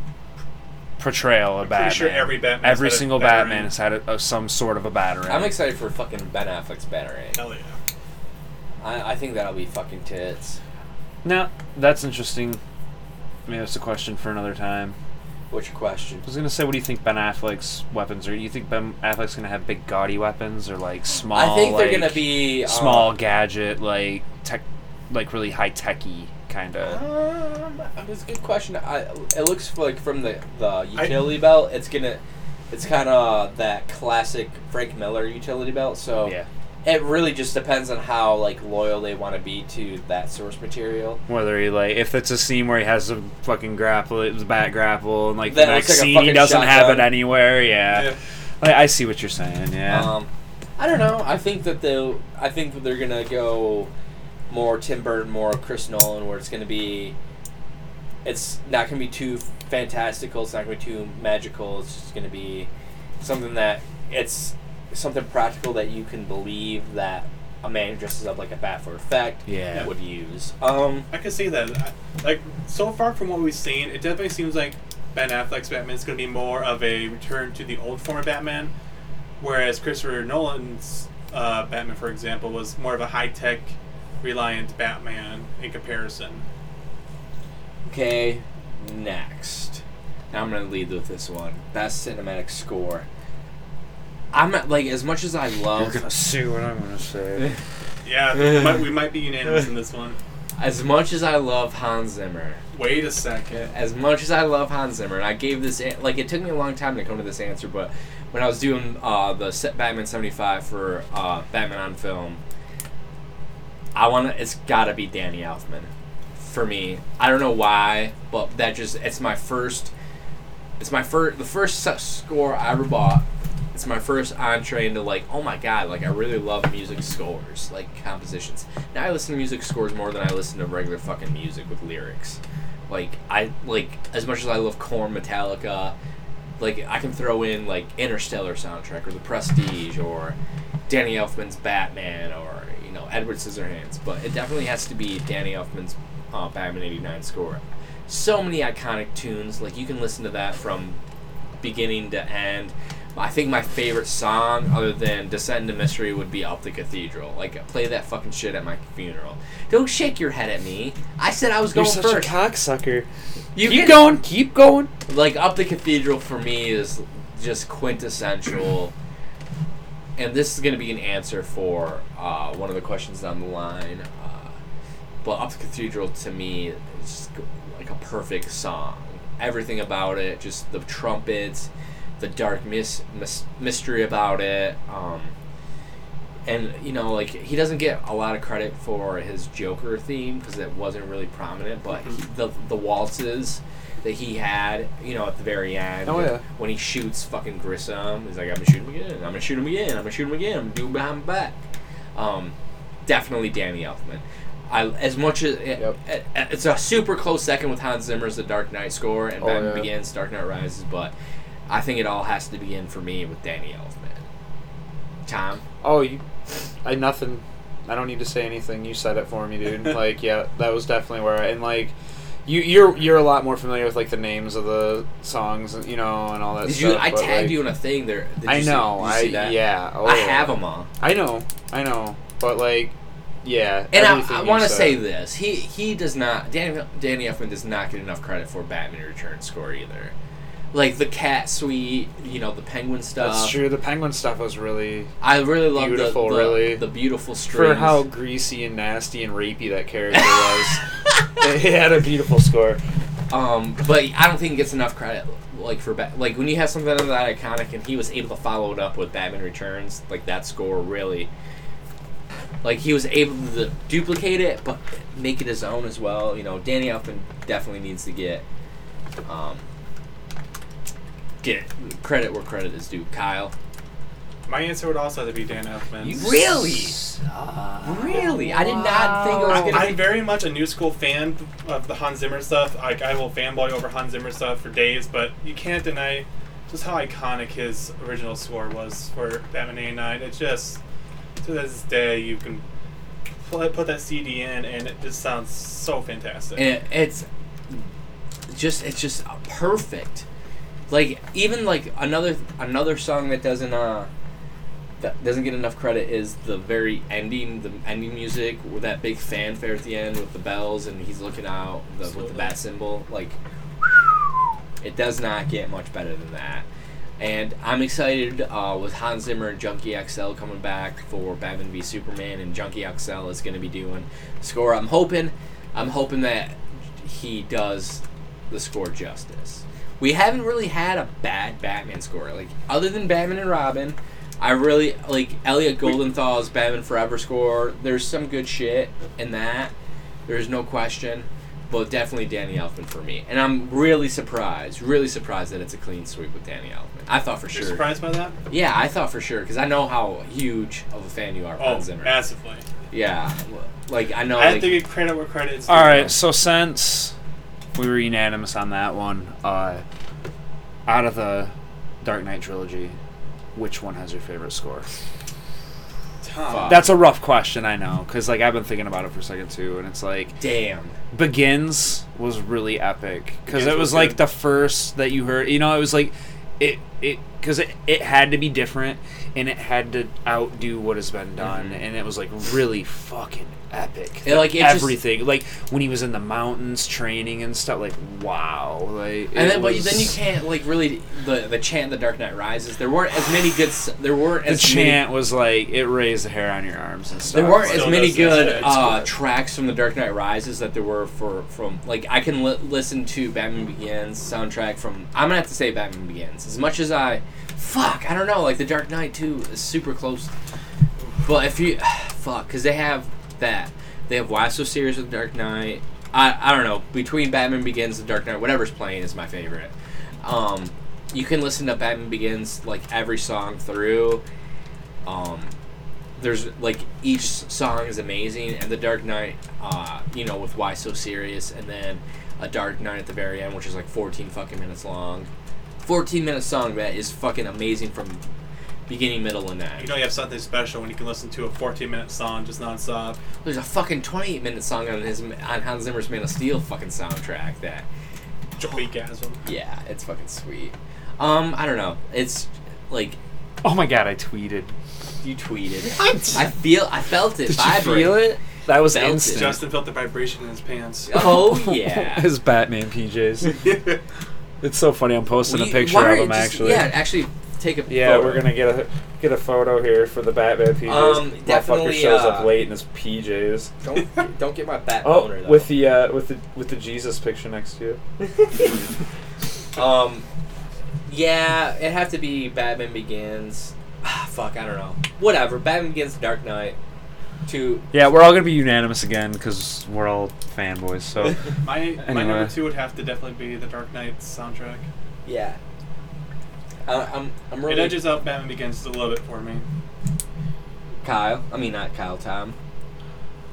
portrayal of I'm Batman. pretty sure every Batman. Every single Batman has had a, a, some sort of a Batarang. I'm excited for fucking Ben Affleck's Batarang. Hell yeah. I, I think that'll be fucking tits. Now that's interesting. Maybe that's a question for another time. What's your question? I was gonna say, what do you think Ben Affleck's weapons are? Do you think Ben Affleck's gonna have big gaudy weapons or like small? I think they're like, gonna be uh, small gadget, like tech, like really high techy kind of. Um, that's a good question. I, it looks like from the the utility belt, it's gonna, it's kind of that classic Frank Miller utility belt. So yeah. it really just depends on how like loyal they want to be to that source material. Whether he like, if it's a scene where he has a fucking grapple, it's a bat grapple, and like Then the next like scene he doesn't have it anywhere. Yeah, Yeah. I, I see what you're saying. Yeah, Um, I don't know. I think that they'll. I think that they're gonna go more Tim Burton, more Chris Nolan, where it's gonna be. It's not gonna be too fantastical. It's not gonna be too magical. It's just gonna be something that it's something practical that you can believe that a man who dresses up like a bat for effect Yeah. would use. Um, I can see that. Like so far from what we've seen, it definitely seems like Ben Affleck's Batman is going to be more of a return to the old form of Batman, whereas Christopher Nolan's uh, Batman, for example, was more of a high tech, reliant Batman in comparison. Okay, next. Now I'm gonna lead with this one. Best cinematic score. I'm not like as much as I love see what I'm gonna say. Yeah, we might, we might be unanimous in this one. as much as I love Hans Zimmer. Wait a second. As much as I love Hans Zimmer, and I gave this an- like it took me a long time to come to this answer, but when I was doing uh, the set Batman '75 for uh, Batman on film, I want to. It's got to be Danny Elfman for me. I don't know why, but that just it's my first. It's my first the first score I ever bought. It's my first entree into like, oh my god, like I really love music scores, like compositions. Now I listen to music scores more than I listen to regular fucking music with lyrics. Like I like as much as I love Korn, Metallica, like I can throw in like Interstellar soundtrack or The Prestige or Danny Elfman's Batman or know Edward Scissorhands, but it definitely has to be Danny Elfman's uh, Batman '89 score. So many iconic tunes, like you can listen to that from beginning to end. I think my favorite song, other than Descent into Mystery, would be Up the Cathedral. Like, play that fucking shit at my funeral. Don't shake your head at me. I said I was You're going such first. a cocksucker. You keep can- going, keep going. like up the cathedral for me is just quintessential and this is going to be an answer for uh, one of the questions down the line. Uh, but up the cathedral to me is just like a perfect song. Everything about it just the trumpets the dark mis- mis- mystery about it um, and you know like he doesn't get a lot of credit for his joker theme because it wasn't really prominent but he, the, the waltzes that he had you know at the very end Oh, yeah. when he shoots fucking grissom he's like i'm gonna shoot him again i'm gonna shoot him again i'm gonna shoot him again i'm gonna do him behind my back um, definitely danny elfman I, as much as it, Yep. it- it's a super close second with Hans Zimmer's The Dark Knight score and Oh, Batman yeah. Begins, Dark Knight Rises, but I think it all has to begin for me with Danny Elfman. Tom, Oh, you, I nothing. I don't need to say anything. You said it for me, dude. like, yeah, that was definitely where. I, and like, you you're you're a lot more familiar with like the names of the songs, and you know, and all that. did stuff, you? I but, tagged like, you in a thing there. I see- know. I see that? yeah. Oh, I have them all. I know. I know. But like, yeah. And I, I want to say this: he he does not Danny Danny Elfman does not get enough credit for Batman Returns score either. Like the cat suite, you know, the penguin stuff. That's true. The penguin stuff was really I really love the, the, really. the beautiful strings. for how greasy and nasty and rapey that character was. he had a beautiful score. Um, but I don't think he gets enough credit. Like for ba- like when you have something that iconic and he was able to follow it up with Batman Returns, like that score really. Like he was able to duplicate it, but make it his own as well. You know, Danny Elfman definitely needs to get, um, get credit where credit is due. Kyle, My answer would also have to be Dan Elfman. You really, really, I did not think it was I, gonna I'm be. very much a new school fan of the Hans Zimmer stuff. Like I will fanboy over Hans Zimmer stuff for days, but you can't deny just how iconic his original score was for Batman '89. It's just to this day you can put, put that CD in and it just sounds so fantastic. And it, it's just it's just perfect. Like even like another another song that doesn't uh that doesn't get enough credit is the very ending the ending music with that big fanfare at the end with the bells and he's looking out the, with the bat symbol like it does not get much better than that. And I'm excited uh, with Hans Zimmer and Junkie XL coming back for Batman v Superman, and Junkie XL is going to be doing score. I'm hoping, I'm hoping that he does the score justice. We haven't really had a bad Batman score, like other than Batman and Robin. I really like Elliot Goldenthal's Batman Forever score. There's some good shit in that. There's no question, but definitely Danny Elfman for me. And I'm really surprised, really surprised that it's a clean sweep with Danny Elfman. I thought for You're sure. surprised by that? Yeah, I thought for sure because I know how huge of a fan you are of Oh, Hans Zimmer. massively. Yeah, like I know. I have to give credit where credit is due. All right, so since we were unanimous on that one, uh, out of the Dark Knight trilogy, which one has your favorite score? Tom. That's a rough question, I know, because like I've been thinking about it for a second too, and it's like damn. Begins was really epic because it was like good. the first that you heard. You know, it was like it it because it, it had to be different and it had to outdo what has been done, Mhm. and it was like really fucking epic. Yeah, like, it just- everything, like when he was in the mountains training and stuff. Like wow, like And it then, but then you can't like really the the chant "The Dark Knight Rises." There weren't as many good. There weren't The as chant was like it raised the hair on your arms and stuff. There weren't as many does, good uh, good. tracks from "The Dark Knight Rises" that there were for from like I can li- listen to Batman Begins soundtrack from. I'm gonna have to say Batman Begins as much as I. Fuck, I don't know. Like The Dark Knight too is super close. But if you fuck, because they have that. They have Why So Serious with Dark Knight. I, I don't know. Between Batman Begins and Dark Knight, whatever's playing is my favorite. Um, you can listen to Batman Begins like every song through. Um, there's like each song is amazing, and the Dark Knight, uh, you know, with Why So Serious, and then a Dark Knight at the very end, which is like 14 fucking minutes long. 14 minute song that is fucking amazing from beginning, middle, and end. You know you have something special when you can listen to a 14 minute song just nonstop. There's a fucking 28 minute song on his on Hans Zimmer's Man of Steel fucking soundtrack that Joey Gasm. yeah, it's fucking sweet. Um, I don't know. It's like oh my god, I tweeted. you tweeted. I feel I felt it Did you feel it? That was Felt it. instant. Justin felt the vibration in his pants. Oh yeah. His Batman PJs. It's so funny. I'm posting We- a picture of don't him just- actually. Yeah, actually take a Yeah, photo. we're gonna get a get a photo here for the Batman PJs. Um, Motherfucker definitely, shows uh, up late in his PJs. Don't don't get my bat Oh, boner though. with the uh, with the with the Jesus picture next to you. um, yeah, it'd have to be Batman Begins. Ah, fuck, I don't know. Whatever. Batman Begins, Dark Knight. Two. Yeah, we're all gonna be unanimous again because we're all fanboys. So My my Anyway. number two would have to definitely be the Dark Knight soundtrack. Yeah. Uh, I'm I'm It really edges out Batman Begins a little bit for me. Kyle. I mean not Kyle. Tom.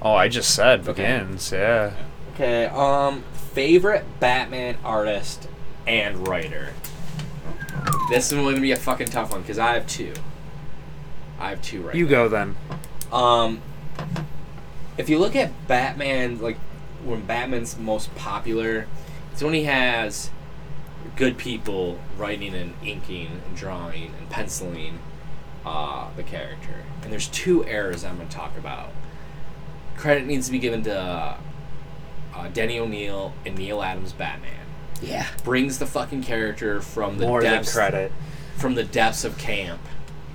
oh, I just said Okay. begins. Yeah. Okay. Um, favorite Batman artist and writer. This is going to be a fucking tough one because I have two. I have two right. You now. go then. Um, if you look at Batman, like when Batman's most popular, it's when he has good people writing and inking and drawing and penciling uh, the character. And there's two eras I'm going to talk about. Credit needs to be given to uh, uh, Denny O'Neil and Neal Adams Batman. Yeah. Brings the fucking character from the More than depths credit. from the depths of camp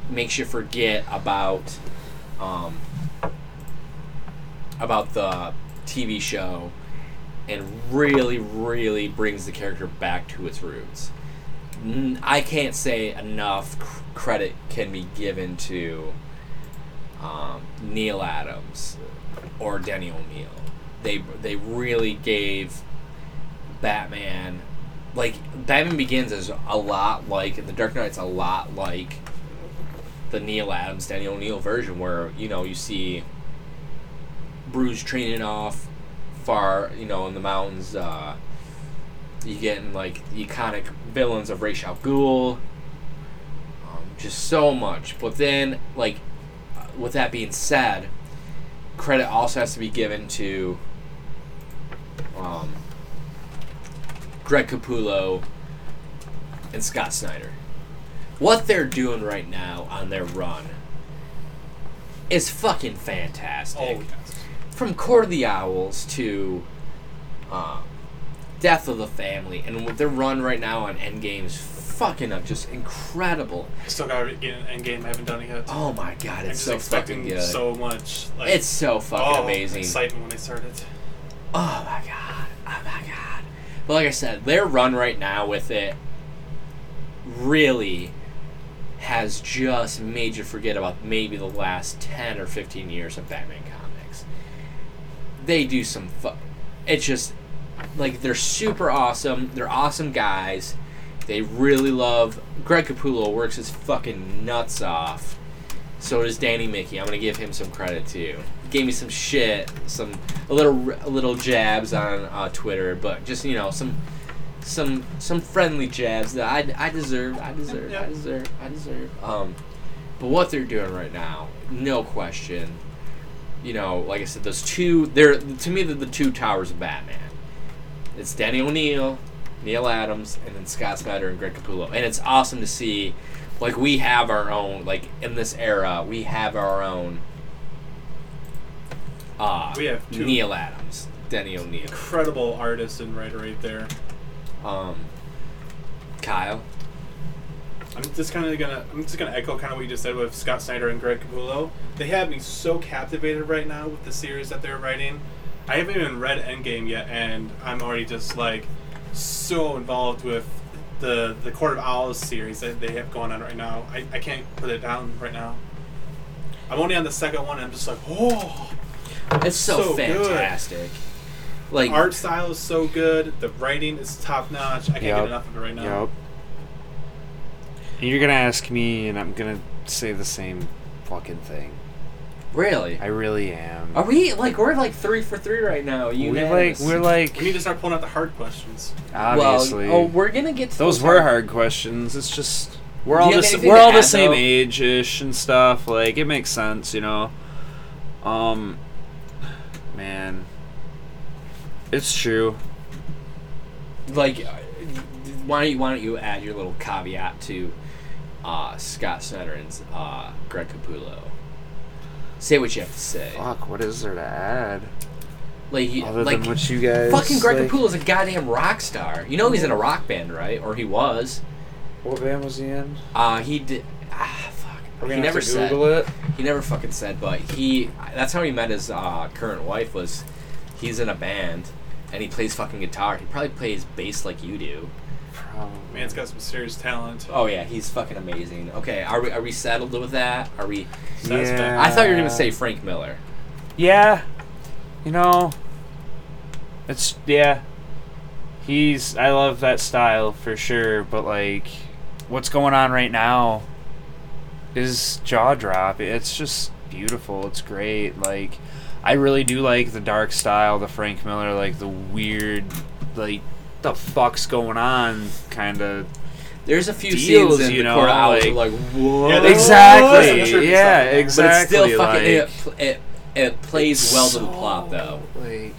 makes you forget about um, about the TV show and really really brings the character back to its roots. I can't say enough credit can be given to um, Neal Adams or Denny O'Neil. They they really gave Batman like Batman Begins is a lot like The Dark Knight's a lot like the Neal Adams Danny O'Neill version where you know you see Bruce training off far you know in the mountains uh, you getting like iconic villains of Ra's al Ghul um, just so much but then like uh, with that being said credit also has to be given to um, Greg Capullo and Scott Snyder. What they're doing right now on their run is fucking fantastic. Oh yes. From Court of the Owls to um, Death of the Family, and their run right now on Endgame is fucking up, just incredible. I still gotta get an Endgame. I haven't done it yet. Oh my god, it's so fucking good. so much. Like, it's so fucking oh, amazing. Excitement when they started. Oh my god. Oh my god. But like I said, their run right now with it really has just made you forget about maybe the last 10 or 15 years of Batman. They do some fu- it's just like they're super awesome. They're awesome guys. They really love Greg Capullo works his fucking nuts off. So does Danny Miki. I'm gonna give him some credit too. Gave me some shit, some a little a little jabs on uh, Twitter, but just you know some some some friendly jabs that I, I deserve. I deserve. I deserve. I deserve. Um, but what they're doing right now, no question. You know, like I said, those two. They're to me they're the two towers of Batman. It's Danny O'Neill, Neal Adams, and then Scott Snyder and Greg Capullo, and it's awesome to see Like we have our own. Like in this era, we have our own. Uh, We have two- Neal Adams, Denny O'Neil, Incredible artist and writer right there. um, Kyle. I'm just kind of gonna I'm just gonna echo kind of what you just said with Scott Snyder and Greg Capullo. They have me so captivated right now with the series that they're writing. I haven't even read Endgame yet, and I'm already just like so involved with the the Court of Owls series that they have going on right now. I, I can't put it down right now. I'm only on the second one, and I'm just like, oh, It's so, So good. fantastic. Like art style is so good. The writing is top notch. I can't Yup. get enough of it right now. Yep. And you're gonna ask me, and I'm gonna say the same fucking thing. really. I really am. Are we like we're like three for three right now? You we're like we're like We need to start pulling out the hard questions. obviously. Well, oh, we're gonna get to those those were hard- hard questions. It's just we're all you the have s- anything we're all the add, same age ish and stuff. Like it makes sense, you know. Um, man, it's true. like why don't you why don't you add your little caveat to uh, Scott and uh, Greg Capullo? Say what you have to say. Fuck, what is there to add Like, you, other like than what you guys? fucking Greg like, Capullo's a goddamn rock star. You know he's in a rock band, right? Or he was. What band was he in? Uh, he did. Ah, fuck. He gonna never have to said. Google it. He never fucking said, but he. That's how he met his uh, current wife. Was he's in a band and he plays fucking guitar. He probably plays bass like you do. Probably. Man's got some serious talent. Oh yeah, he's fucking amazing. Okay, are we are we settled with that? Are we? Yeah. I thought you were gonna say Frank Miller. Yeah, you know, it's yeah. He's I love that style for sure, but like, what's going on right now is jaw drop. It's just beautiful. It's great. Like, I really do like the dark style, the Frank Miller, like the weird, like the fuck's going on kind of. There's a few Deals, scenes in you the know, Court of Owls like- like, whoa. Yeah, Exactly. there's some trippy Yeah, exactly. But it's still fucking. like- it, it it plays well to the plot though. Like,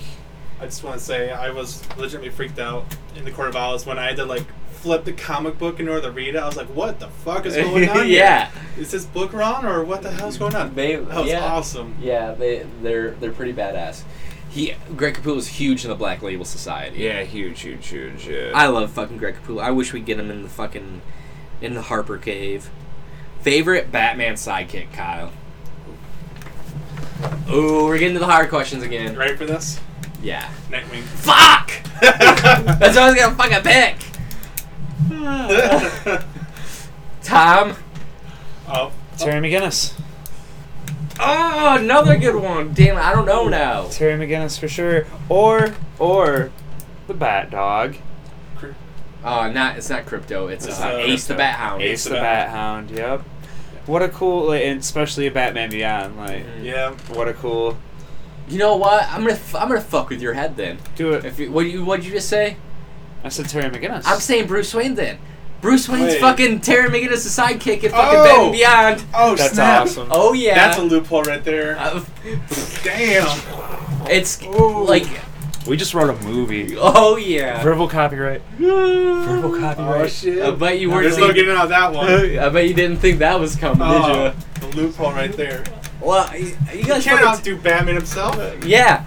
I just want to say I was legitimately freaked out in the Court of Owls when I had to like flip the comic book in order to read it. I was like, "What the fuck is going on? yeah. is this book wrong or what the hell's going on?" They- that was yeah. awesome. Yeah, they they're they're pretty badass. He Greg Capullo is huge in the Black Label Society. yeah, huge, huge, huge. Yeah. I love fucking Greg Capullo. I wish we'd get him in the fucking in the Harper Cave. Favorite Batman sidekick, Kyle. Ooh, we're getting to the hard questions again. ready for this? Yeah. Nightwing. Fuck! That's what I was gonna fucking pick. Tom. oh, Terry McGinnis. Oh, another good one. Damn, it, I don't know now. Terry McGinnis for sure. Or or the Bat Dog. Oh, Uh, not it's not Krypto. It's It's, uh, uh, Ace the Bat Hound. Ace the the Bat Hound. Yep. What a cool, like, and especially a Batman Beyond. Like, Mhm. yeah. what a cool. You know what? I'm gonna f- I'm gonna fuck with your head then. Do it. If you, what you what'd you just say? I said Terry McGinnis. I'm saying Bruce Wayne then. Bruce Wayne's Wait. fucking Terry a sidekick in fucking Oh! Batman Beyond. Oh, That's snap. awesome. Oh yeah. That's a loophole right there. Uh, Damn. it's Ooh. like we just wrote a movie. oh yeah. Verbal copyright. Verbal copyright. Oh copyright. shit. I bet you We're weren't. still thinking- getting out that one. I bet you didn't think that was coming, Oh, did you? the loophole right there. Well, you, you You guys can't fucking- outdo Batman himself. Yeah.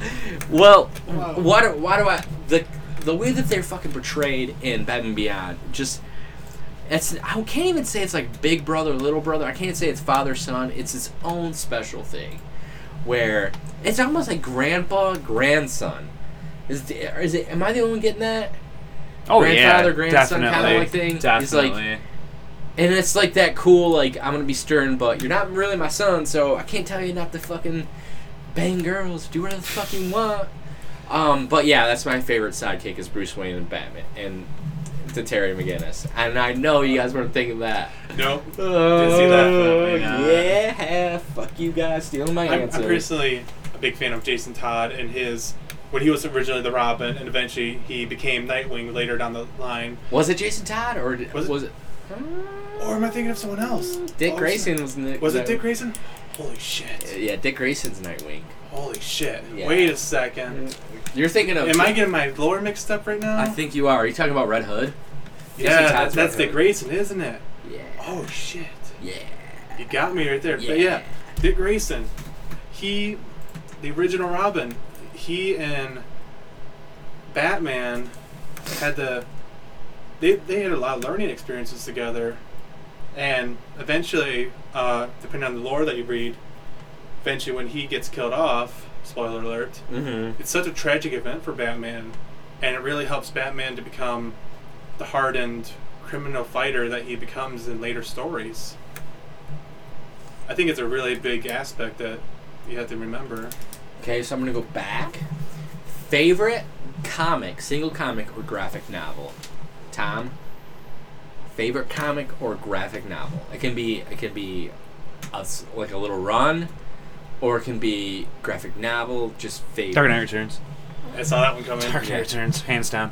Well, Wow. why do, why do I the the way that they're fucking portrayed in Batman Beyond just it's I can't even say it's like big brother little brother. I can't say it's father son. It's its own special thing where it's almost like grandpa grandson. Is the- is it? Am I the only one getting that? Oh Grandfather, yeah, grandson kinda definitely. like thing. It's Definitely. like- And it's like that cool, like I'm gonna be stern, but you're not really my son, so I can't tell you not to fucking bang girls, do whatever the fuck you want. Um, but yeah, that's my favorite sidekick is Bruce Wayne and Batman and to Terry McGinnis, and I know you guys weren't thinking that. No, Oh, see that, but, uh, yeah, fuck you guys stealing my I'm, answer. I'm personally a big fan of Jason Todd and his when he was originally the Robin and eventually he became Nightwing later down the line. was it Jason Todd or did, was Was it? it- Or am I thinking of someone else? Dick Oh, Grayson was the, Was it Dick Grayson? Holy shit. Yeah, Dick Grayson's Nightwing. Holy shit. Yeah. Wait a second. You're thinking of. Am I getting my lore mixed up right now? I think you are. Are you talking about Red Hood? Yeah, Todd's that's Red Dick Hood. Grayson, isn't it? Yeah. Oh shit! Yeah. You got me right there. Yeah. But yeah, Dick Grayson, he, the original Robin, he and Batman had the, they they had a lot of learning experiences together, and eventually, uh, depending on the lore that you read, eventually when he gets killed off, spoiler alert, Mm-hmm. it's such a tragic event for Batman, and it really helps Batman to become the hardened criminal fighter that he becomes in later stories. I think it's a really big aspect that you have to remember. Okay, so I'm gonna go back. Favorite comic, single comic or graphic novel? Tom. Favorite comic or graphic novel? It can be it can be a like a little run, or it can be graphic novel. Just favorite. Dark Knight Returns. I saw that one coming. Dark Knight Yeah. Returns, hands down.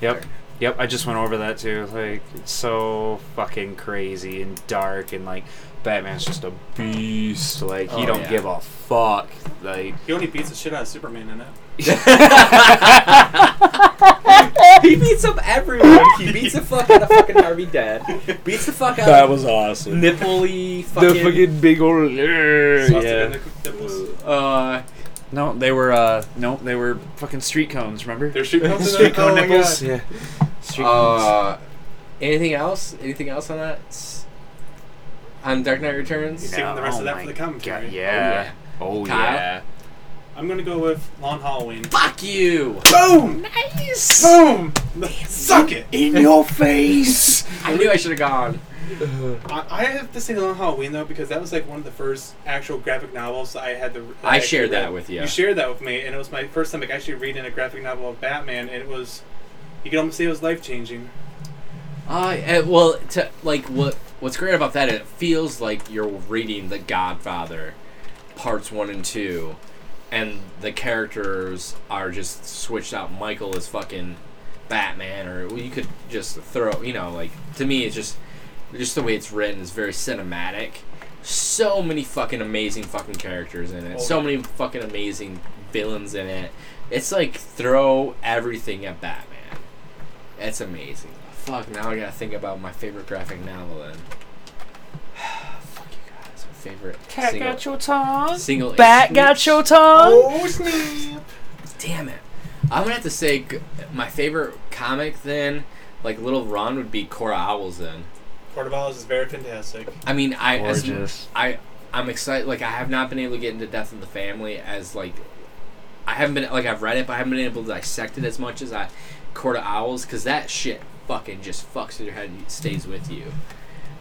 Yep. Yep, I just went over that too. Like, it's so fucking crazy and dark, and like, Batman's just a beast. Like, he Oh, don't yeah. give a fuck. Like, He only beats the shit out of Superman in it. he beats up everyone. He beats the fuck out of fucking Harvey Dent. Beats the fuck out that was awesome. nippley the fucking. fucking big old. Yeah. nipples. uh, No, they were. uh No, they were fucking street cones. Remember? They're street cones street it? cone Oh nipples. Yeah. Street cones. uh, anything else? Anything else on that? On Dark Knight Returns? Yeah. saving the rest of that for the commentary. God, yeah. Oh Kyle? yeah. I'm gonna go with Long Halloween. Fuck you! Boom! Nice. Boom! Suck it! In your face. I knew I should have gone. I, I have to say Long Halloween though because that was like one of the first actual graphic novels I had to. that I actually shared that with you. You shared that with me, and it was my first time like actually reading a graphic novel of Batman, and it was. You could almost say it was life changing. Uh, eh, well, to like what what's great about that? It feels like you're reading The Godfather, parts one and two, and the characters are just switched out. Michael is fucking Batman, or well, you could just throw, you know, like to me, it's just just the way it's written is very cinematic. So many fucking amazing fucking characters in it. Oh, so yeah. many fucking amazing villains in it. It's like throw everything at Batman. It's amazing. Fuck, now I gotta think about my favorite graphic novel then. Fuck you guys. My favorite Cat single, got your tongue. single Bat issue- got your tongue. Oh snap! Damn it. I'm gonna have to say g- my favorite comic then, like Little Ron, would be Court of Owls then. Court of Owls is very fantastic. I mean, I as- I I'm excited. Like I have not been able to get into Death of the Family as like I haven't been like I've read it, but I haven't been able to dissect it as much as I Court of Owls because that shit fucking just fucks with your head and stays with you.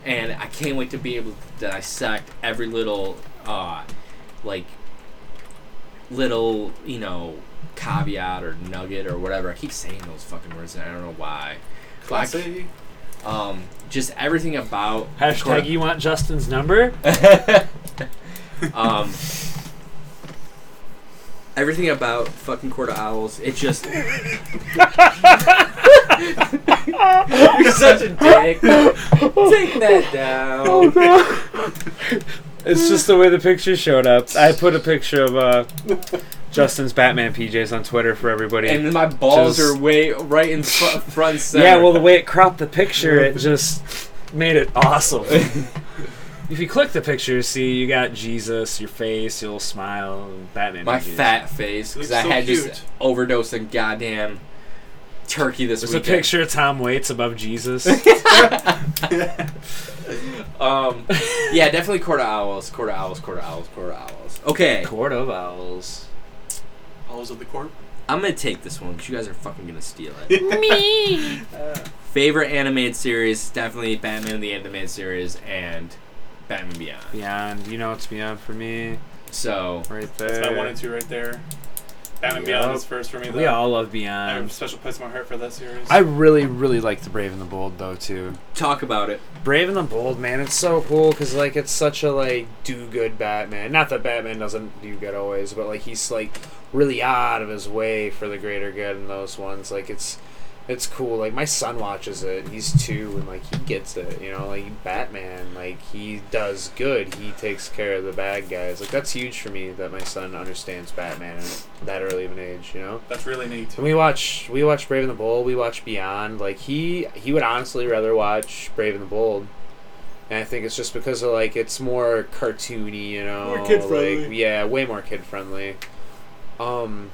And I can't wait to be able to dissect every little uh like little you know caveat or nugget or whatever. I keep saying those fucking words and I don't know why. But I c- Classy. um, just everything about Hashtag Cora- you want Justin's number? um, everything about fucking Court of Owls, it just. You're such a dick. Take that down. It's just the way the picture showed up. I put a picture of uh, Justin's Batman PJs on Twitter for everybody. And my balls Just- are way right in fr- front center. yeah, well, the way it cropped the picture, it just made it awesome. if you click the picture, see you got Jesus, your face, your little smile, Batman. my PJs. fat face because I so had cute. just overdosed on goddamn turkey this There's a picture of Tom Waits above Jesus. Um, yeah, definitely Court of Owls, Court of Owls, Court of Owls, Court of Owls. Okay. Court of Owls. Owls of the Court. I'm gonna take this one because you guys are fucking gonna steal it. Me Favorite animated series, definitely Batman the Animated Series and Batman Beyond. Beyond, you know it's Beyond for me, So right there. That's my one and two right there. Batman Yup. Beyond is first for me. Though. We all love I have a Beyond. special place in my heart for that series. I really, really like the Brave and the Bold though too. talk about it. Brave and the Bold, man, it's so cool because like it's such a like do good Batman. Not that Batman doesn't do good always, but like he's like really out of his way for the greater good in those ones. Like it's it's cool. Like my son watches it. He's two and like he gets it. You know, like Batman, like he does good. He takes care of the bad guys. Like that's huge for me that my son understands Batman at that early of an age. You know. That's really neat. And we watch we watch Brave and the Bold. We watch Beyond. Like he he would honestly rather watch Brave and the Bold. and I think it's just because of like it's more cartoony, you know, More kid-friendly. Like, yeah, way more kid friendly. Um,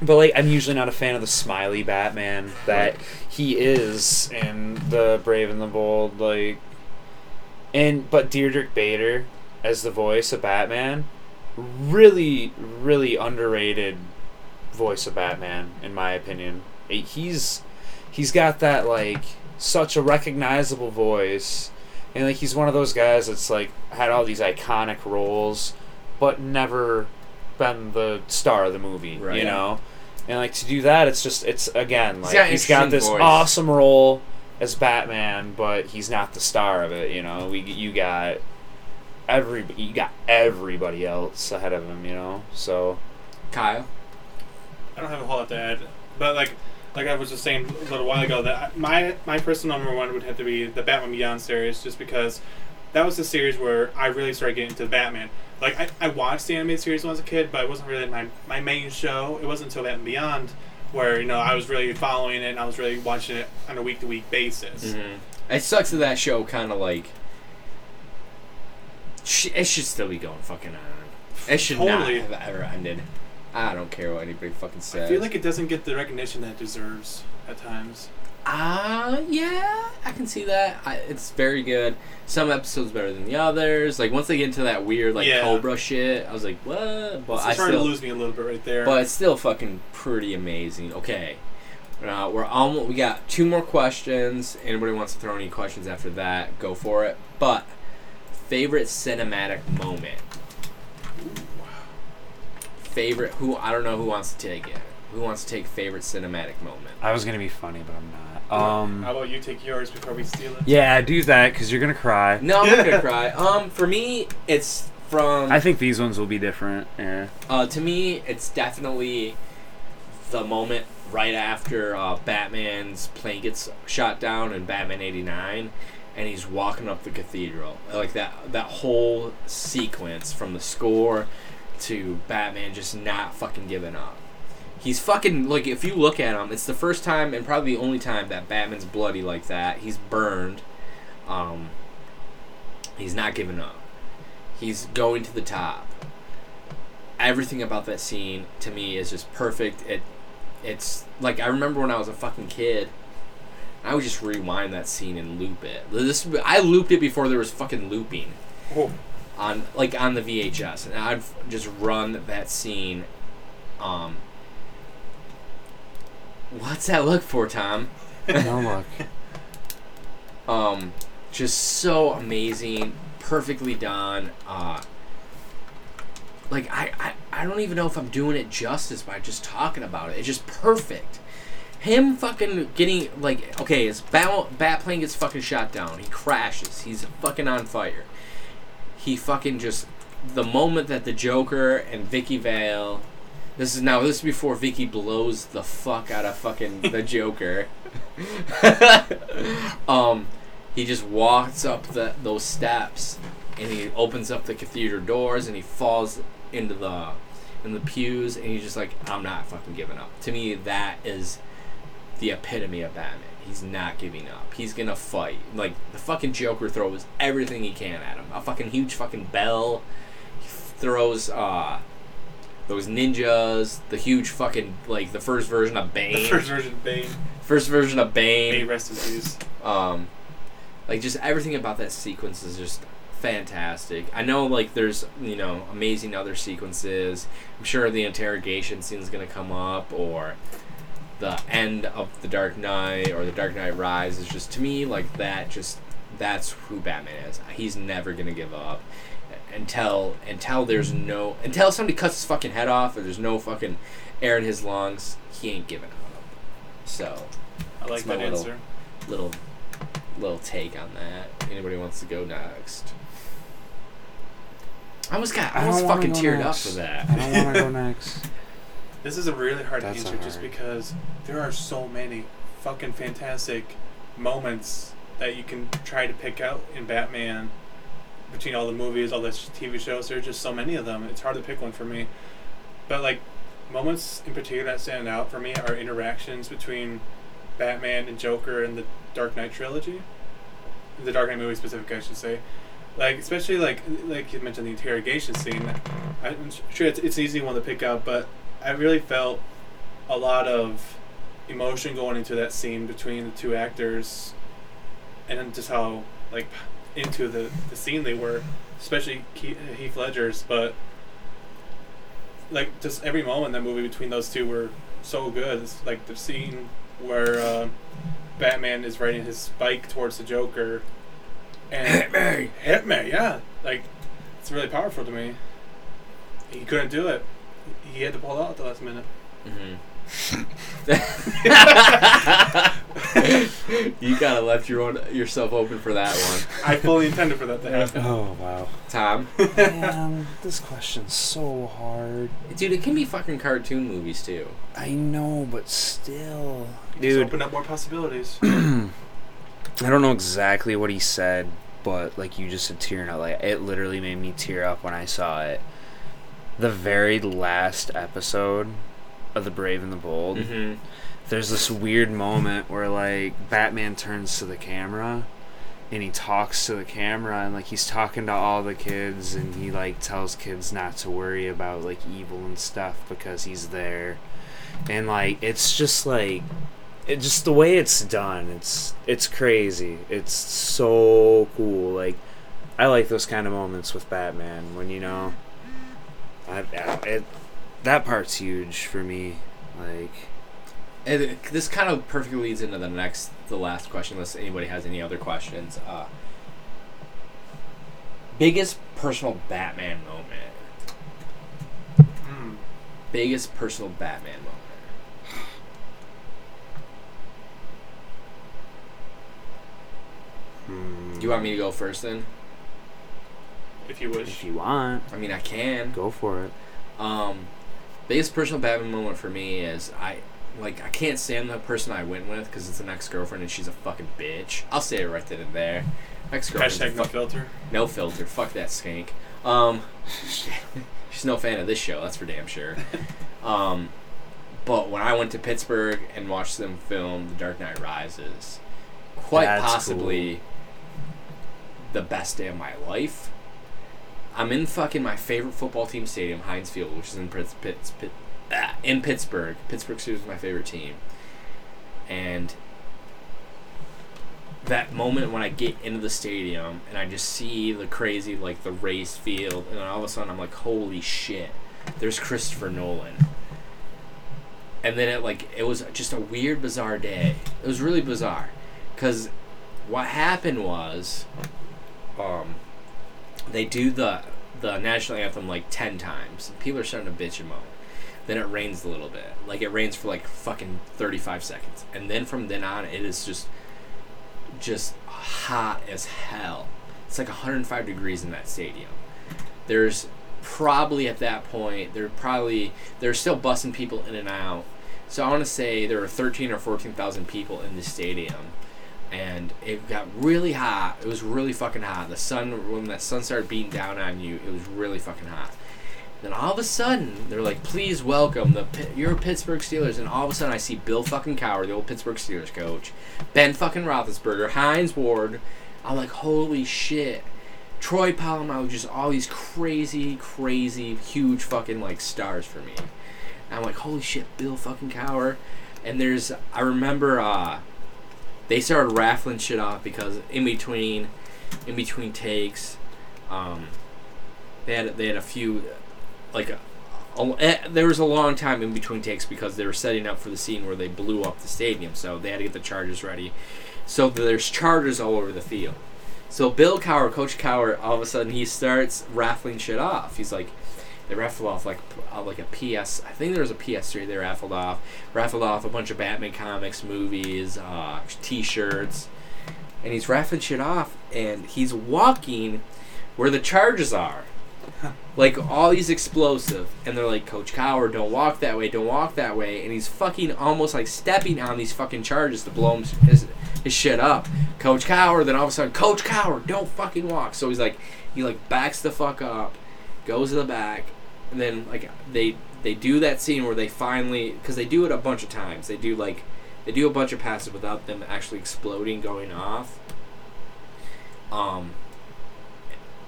but like I'm usually not a fan of the smiley Batman that he is in the Brave and the Bold, like, and but Diedrich Bader as the voice of Batman, really, really underrated voice of Batman in my opinion. He's he's got that like such a recognizable voice, and like he's one of those guys that's like had all these iconic roles, but never been the star of the movie. Right. You know, and like to do that, it's just it's again like got he's got this voice. awesome role as Batman, but he's not the star of it. You know, we you got every you got everybody else ahead of him. You know, so Kyle. I don't have a whole lot to add, but like like I was just saying a little while ago that my my personal number one would have to be the Batman Beyond series, just because that was the series where I really started getting into Batman. Like I, I watched the animated series when I was a kid, but it wasn't really my my main show. It wasn't until Batman Beyond where you know I was really following it and I was really watching it on a week to week basis. Mm-hmm. It sucks that that show kind of like. It should still be going fucking on. It should Totally. not have ever ended. I don't care what anybody fucking says. I feel like it doesn't get the recognition that it deserves at times. Ah, yeah, I can see that. I, it's very good. Some episodes better than the others. Like once they get into that weird like Yeah. Cobra shit, I was like, what? But it's I starting still, to lose me a little bit right there. but it's still fucking pretty amazing. Okay, uh, we're almost. We got two more questions. Anybody wants to throw any questions after that? Go for it. But favorite cinematic moment. Favorite who I don't know who wants to take it. Who wants to take favorite cinematic moment? I was gonna be funny, but I'm not. Um, How about you take yours before we steal it? yeah, do that because you're gonna cry. No, I'm not gonna cry. Um, for me, it's from. I think these ones will be different. Yeah. Uh, to me, it's definitely the moment right after uh, Batman's plane gets shot down in Batman '89, and he's walking up the cathedral. Like that, that whole sequence from the score to Batman just not fucking giving up. He's fucking like if you look at him, it's the first time and probably the only time that Batman's bloody like that. He's burned. Um, he's not giving up. He's going to the top everything about that scene to me is just perfect. It it's like I remember when I was a fucking kid. I would just rewind that scene and loop it. This I looped it before there was fucking looping on like on the VHS, and I'd just run that scene. Um, what's that look for, Tom? no look. um, just so amazing, perfectly done. Uh, like I, I, I don't even know if I'm doing it justice by just talking about it. It's just perfect. Him fucking getting like okay, his bat bat plane gets fucking shot down. He crashes. He's fucking on fire. He fucking just the moment that the Joker and Vicki Vale. This is now. This is before Vicki blows the fuck out of fucking the Joker. um, he just walks up the those steps, and he opens up the cathedral doors, and he falls into the in the pews, and he's just like, I'm not fucking giving up. To me, that is the epitome of Batman. He's not giving up. He's gonna fight. Like the fucking Joker throws everything he can at him. A fucking huge fucking bell. He throws uh those ninjas. The huge fucking like the first version of Bane. the first version of Bane. first version of May Bane. rest in peace. Um, like just everything about that sequence is just fantastic. I know like there's you know amazing other sequences. I'm sure the interrogation scene is gonna come up or the end of the Dark Knight or the Dark Knight Rise is just to me like that just that's who Batman is. He's never gonna give up until until there's no until somebody cuts his fucking head off or there's no fucking air in his lungs. He ain't giving up. So I like That's my that little- answer. little little take on that. Anybody wants to go next? I almost got I I almost fucking teared next. up for that. I don't want to go next. This is a really hard That's answer a just because there are so many fucking fantastic moments that you can try to pick out in Batman between all the movies, all the TV shows. There's just so many of them. It's hard to pick one for me. But like moments in particular that stand out for me are interactions between Batman and Joker in the Dark Knight trilogy. the Dark Knight movie specific, I should say. Like especially like like you mentioned the interrogation scene. I'm sure it's, it's an easy one to pick out, but I really felt a lot of emotion going into that scene between the two actors, and just how like into the, the scene they were, especially Keith, Heath Ledger's. But like just every moment in that movie between those two were so good. It's like the scene where uh, Batman is riding his bike towards the Joker, and Hit me! hit me, yeah. Like it's really powerful to me. He couldn't do it. He had to pull it out at the last minute. Mm-hmm. you kind of left your own, yourself open for that one, I fully intended for that to happen. Oh wow. Tom. Man, this question's so hard. Dude, it can be fucking cartoon movies too. I know, but still, Just dude. open up more possibilities. I don't know exactly what he said, but like you just said, tearing up. Like it literally made me tear up when I saw it. The very last episode of The Brave and the Bold. Mm-hmm. There's this weird moment where like Batman turns to the camera and he talks to the camera and like he's talking to all the kids and he like tells kids not to worry about like evil and stuff because he's there. And like it's just like it just the way it's done it's it's crazy. It's so cool. Like i like those kind of moments with batman when you know I, I- it that part's huge for me. Like it- this kind of perfectly leads into the next, the last question, unless anybody has any other questions. Uh, biggest personal Batman moment. Hmm. Biggest personal Batman moment. Do you want me to go first then? If you wish. if you want I mean, I can. go for it Um, biggest personal Batman moment for me is I like I can't stand the person I went with because it's an ex girlfriend and she's a fucking bitch. I'll say it right then and there. Ex Hashtag no girlfriend. filter. No filter. Fuck that skank. Um, she's no fan of this show. That's for damn sure. Um, but when I went to Pittsburgh and watched them film The Dark Knight Rises, quite That's possibly the best day of my life. I'm in fucking my favorite football team stadium, Heinz Field, which is in Pitts, Pitts, Pitt, in Pittsburgh. Pittsburgh Steelers is my favorite team, and that moment when I get into the stadium and I just see the crazy like the race field, and all of a sudden I'm like, holy shit, there's Christopher Nolan. And then it like it was just a weird, bizarre day. It was really bizarre, cause what happened was, um, they do the the national anthem like ten times. And people are starting to bitch and moan. Then it rains a little bit. Like it rains for like fucking thirty five seconds, and then from then on it is just just hot as hell. It's like 105 degrees in that stadium. There's probably at that point they're probably they're still busing people in and out. So I want to say there were 13 or 14,000 people in the stadium, and it got really hot. It was really fucking hot. The sun when that sun started beating down on you, it was really fucking hot. Then all of a sudden, they're like, "Please welcome the your Pittsburgh Steelers." And all of a sudden, I see Bill fucking Cowher, the old Pittsburgh Steelers coach, Ben fucking Roethlisberger, Hines Ward. I'm like, "Holy shit!" Troy Polamalu, just all these crazy, crazy, huge fucking like stars for me. And I'm like, "Holy shit, Bill fucking Cowher!" And there's, I remember, uh, they started raffling shit off because in between, in between takes, um, they had they had a few like a, a, eh, there was a long time in between takes because they were setting up for the scene where they blew up the stadium so they had to get the chargers ready. So there's chargers all over the field. So bill Cowher coach Cowher all of a sudden he starts raffling shit off. He's like they raffled off like uh, like a ps i think there was a ps3 they raffled off. Raffled off a bunch of batman comics movies uh, t-shirts. And he's raffling shit off and he's walking where the charges are like all these explosive and they're like coach Cowher don't walk that way don't walk that way and he's fucking almost like stepping on these fucking charges to blow him his, his shit up. Coach Cowher then all of a sudden coach Cowher don't fucking walk. So he's like he like backs the fuck up goes to the back and then like they they do that scene where they finally because they do it a bunch of times. They do like they do a bunch of passes without them actually exploding going off. Um,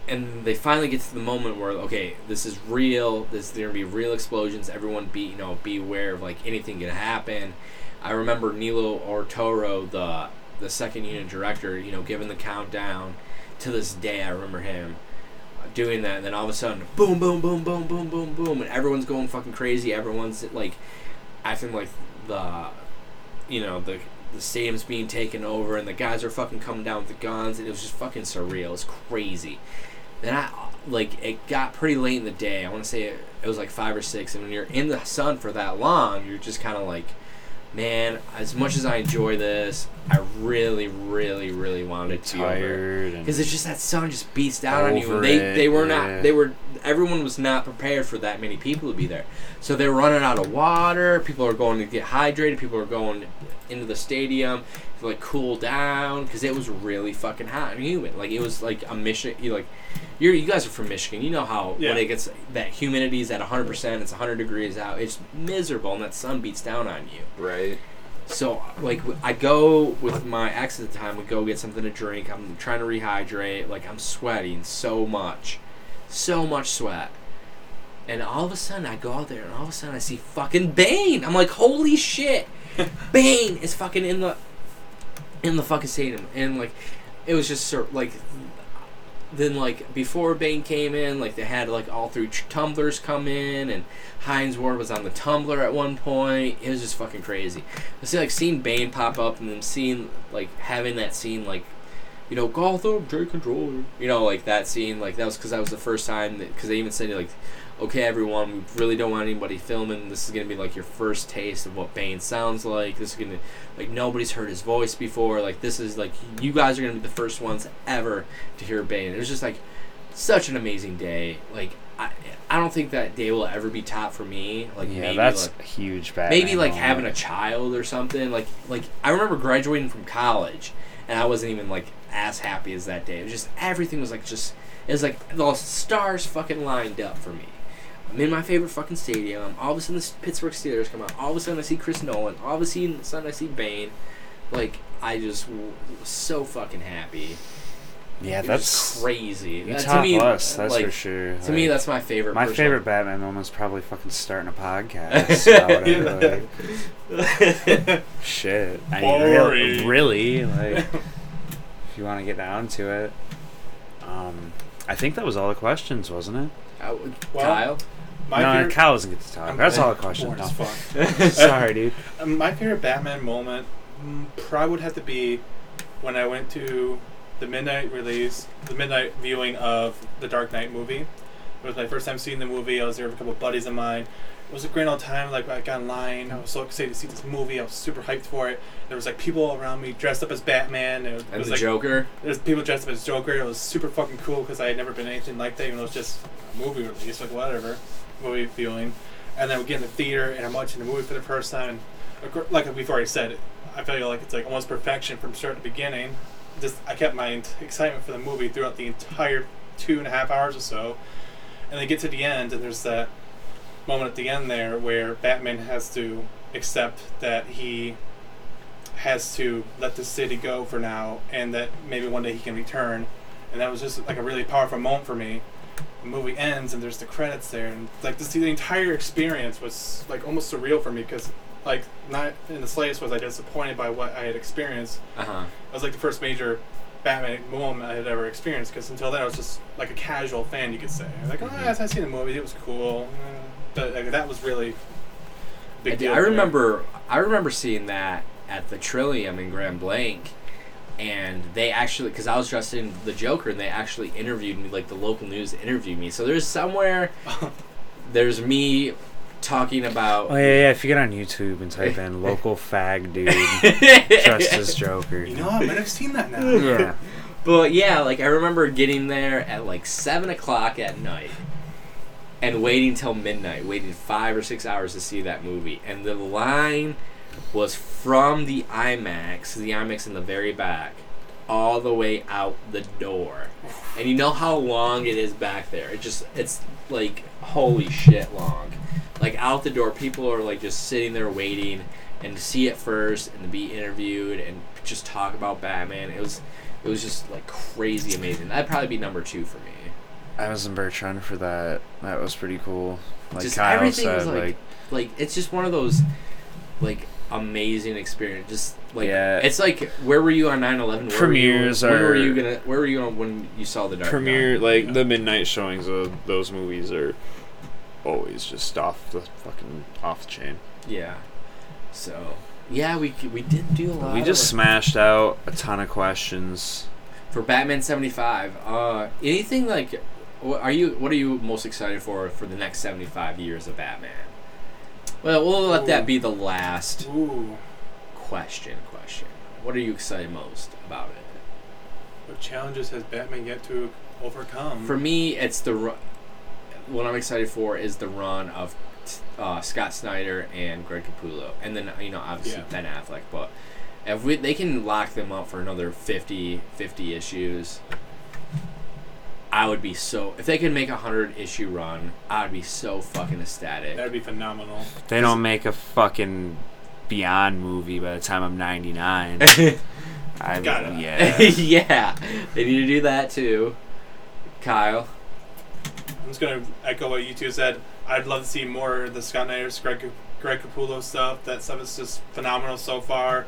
and they finally get to the moment where okay, this is real. This there gonna be real explosions. Everyone be you know be aware of like anything can happen. I remember Nilo Otero, the the second unit director, you know, giving the countdown. To this day, I remember him uh, doing that. And then all of a sudden, boom, boom, boom, boom, boom, boom, boom, and everyone's going fucking crazy. Everyone's like acting like the, you know, the the stadium's being taken over, and the guys are fucking coming down with the guns, and it was just fucking surreal. It's crazy. Then I like it got pretty late in the day. I want to say it, it was like five or six, and when you're in the sun for that long, you're just kind of like, man. As much as I enjoy this, I really, really, really wanted to tired because it's just that sun just beats down on you. And they it, they were yeah. not they were everyone was not prepared for that many people to be there. So they were running out of water. People are going to get hydrated. People are going into the stadium to like cool down because it was really fucking hot and humid. Like it was like a Michigan. You like you're you guys are from Michigan. You know how Yeah. when it gets that humidity is at 100 percent. It's 100 degrees out. It's miserable and that sun beats down on you. Right. So like I go with my ex at the time. We go get something to drink. I'm trying to rehydrate. Like I'm sweating so much, so much sweat. And all of a sudden I go out there and all of a sudden I see fucking Bane. I'm like, holy shit, Bane is fucking in the in the fucking stadium. And like it was just sort like then like before Bane came in, like they had like all three tumblers come in, and Hines Ward was on the tumbler at one point. It was just fucking crazy. I see like seeing Bane pop up and then seeing like having that scene like, you know, Gotham J controller. You know, like that scene like that was because that was the first time because they even said like, okay everyone, we really don't want anybody filming. This is gonna be like your first taste of what Bane sounds like. This is gonna like nobody's heard his voice before. Like this is like you guys are gonna be the first ones ever to hear Bane. It was just like such an amazing day. Like I, I don't think that day will ever be top for me. Like yeah, maybe that's like, a huge bad. maybe like having a child or something. Like like I remember graduating from college, and I wasn't even like as happy as that day. It was just everything was like just it was like the stars fucking lined up for me. I'm in my favorite fucking stadium. All of a sudden, the Pittsburgh Steelers come out. All of a sudden, I see Chris Nolan. All of a sudden, I see Bane. Like I just w- was so fucking happy. Yeah, It that's crazy. you That- top to me, us. That's like, for sure. To me, that's my favorite. my personal- favorite Batman moment was probably fucking starting a podcast. about it, like, shit. I mean, really, really, like, if you want to get down to it. Um, I think that was all the questions, wasn't it? I would- Well, Kyle. My no, favorite, Kyle doesn't get to talk. I'm- That's all the bored questions. No. Sorry, dude. Um, My favorite Batman moment mm, probably would have to be when I went to the midnight release, the midnight viewing of the Dark Knight movie. It was my first time seeing the movie. I was there with a couple of buddies of mine. It was a great old time. Like I got in line. I was so excited to see this movie. I was super hyped for it. There was like people around me dressed up as Batman. And it was, it And was the like Joker. there's people dressed up as Joker. It was super fucking cool because I had never been anything like that. Even though it was just a movie release, like whatever, movie viewing. And then we get in the theater and I'm watching the movie for the first time. And like we've already said, I feel like it's like almost perfection from start to beginning. Just I kept my excitement for the movie throughout the entire two and a half hours or so. And they get to the end and there's that moment at the end there where Batman has to accept that he has to let the city go for now and that maybe one day he can return. And that was just like a really powerful moment for me. The movie ends and there's the credits there and like to see the entire experience was like almost surreal for me because like not in the slightest was i disappointed by what i had experienced. Uh huh. it was like the first major batman moment i had ever experienced because until then i was just like a casual fan you could say. Like oh Mhm. yes i seen the movie. It was cool but like, that was really a I, big do- deal I for me. remember I remember seeing that at the Trillium in Grand Blanc, and they actually because I was dressed in the Joker, and they actually interviewed me, like the local news interviewed me. So there's somewhere there's me talking about. Oh yeah, yeah. If you get on YouTube and type in "local fag dude dressed as Joker," you know i might have seen that now yeah, But yeah, like I remember getting there at like seven o'clock at night and waiting till midnight, waiting five or six hours to see that movie. And the line was from the IMAX, the IMAX in the very back, all the way out the door. And you know how long it is back there. It just it's like holy shit long. Like out the door, people are like just sitting there waiting. and to see it first and to be interviewed and just talk about Batman, it was it was just like crazy amazing. That'd probably be number two for me. I was in Bertrand for that. That was pretty cool. Like Just Kyle everything said, was, like, like, Like it's just one of those like amazing experience. Just like Yeah. it's like where were you on 9/11? Where Premieres were you, when were you gonna where were you on when you saw the Dark premiere Knight? like Yeah. the midnight showings of those movies are always just off the fucking off the chain. Yeah. So yeah, we we did do a lot. We just smashed out a ton of questions. for Batman 75. Uh, anything like, are you? What are you most excited for for the next 75 years of Batman? Well, we'll let that be the last Ooh, question. Question. What are you excited most about it? what challenges has Batman yet to overcome? For me, it's the ru- what I'm excited for is the run of uh, Scott Snyder and Greg Capullo, and then you know obviously Yeah. Ben Affleck. But if we, they can lock them up for another 50, 50 issues, I would be so. If they could make a hundred issue run, I would be so fucking ecstatic. That'd be phenomenal. They don't make a fucking Beyond movie by the time I'm 99. I Gotta. yeah. yeah, they need to do that too. Kyle, I'm just gonna echo what you two said. I'd love to see more of the Scott Snyder, Greg, Greg Capullo stuff. That stuff is just phenomenal so far.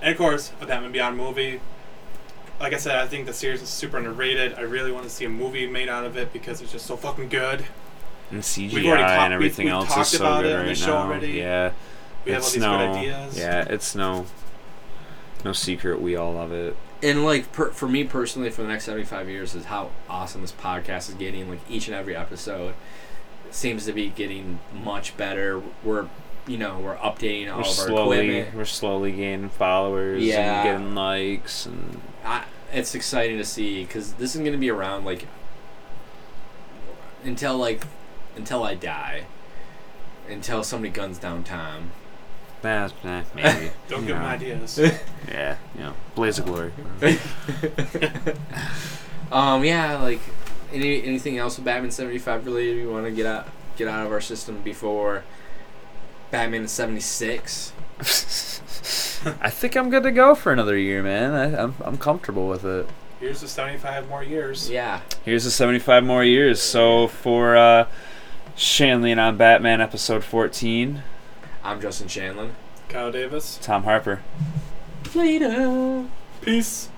And of course, a Batman Beyond movie. Like I said, I think the series is super underrated. I really want to see a movie made out of it because it's just so fucking good. And CGI We've already talked- and everything we've- we've else is so about good it on the right show now. already. Yeah. We have all it's these no, good ideas. Yeah, it's no no secret we all love it. and like per, for me personally, for the next seventy five years, is how awesome this podcast is getting. Like each and every episode seems to be getting much better. We're you know we're updating all We're of our slowly equipment. we're slowly gaining followers Yeah. and getting likes and I, it's exciting to see because this is going to be around like until like until I die, until somebody guns down Tom. nah, nah, maybe. Don't you give them know. ideas. Yeah, you know, Blaze of Glory. um, yeah, like any anything else with Batman seventy five related you want to get out get out of our system before Batman seventy six. I think I'm good to go for another year, man. I, I'm I'm comfortable with it. Here's the 75 more years. Yeah, Here's the 75 more years. So for uh, Shanley and on Batman episode 14, I'm Justin Shanlin. Kyle Davis. Tom Harper. Later. Peace.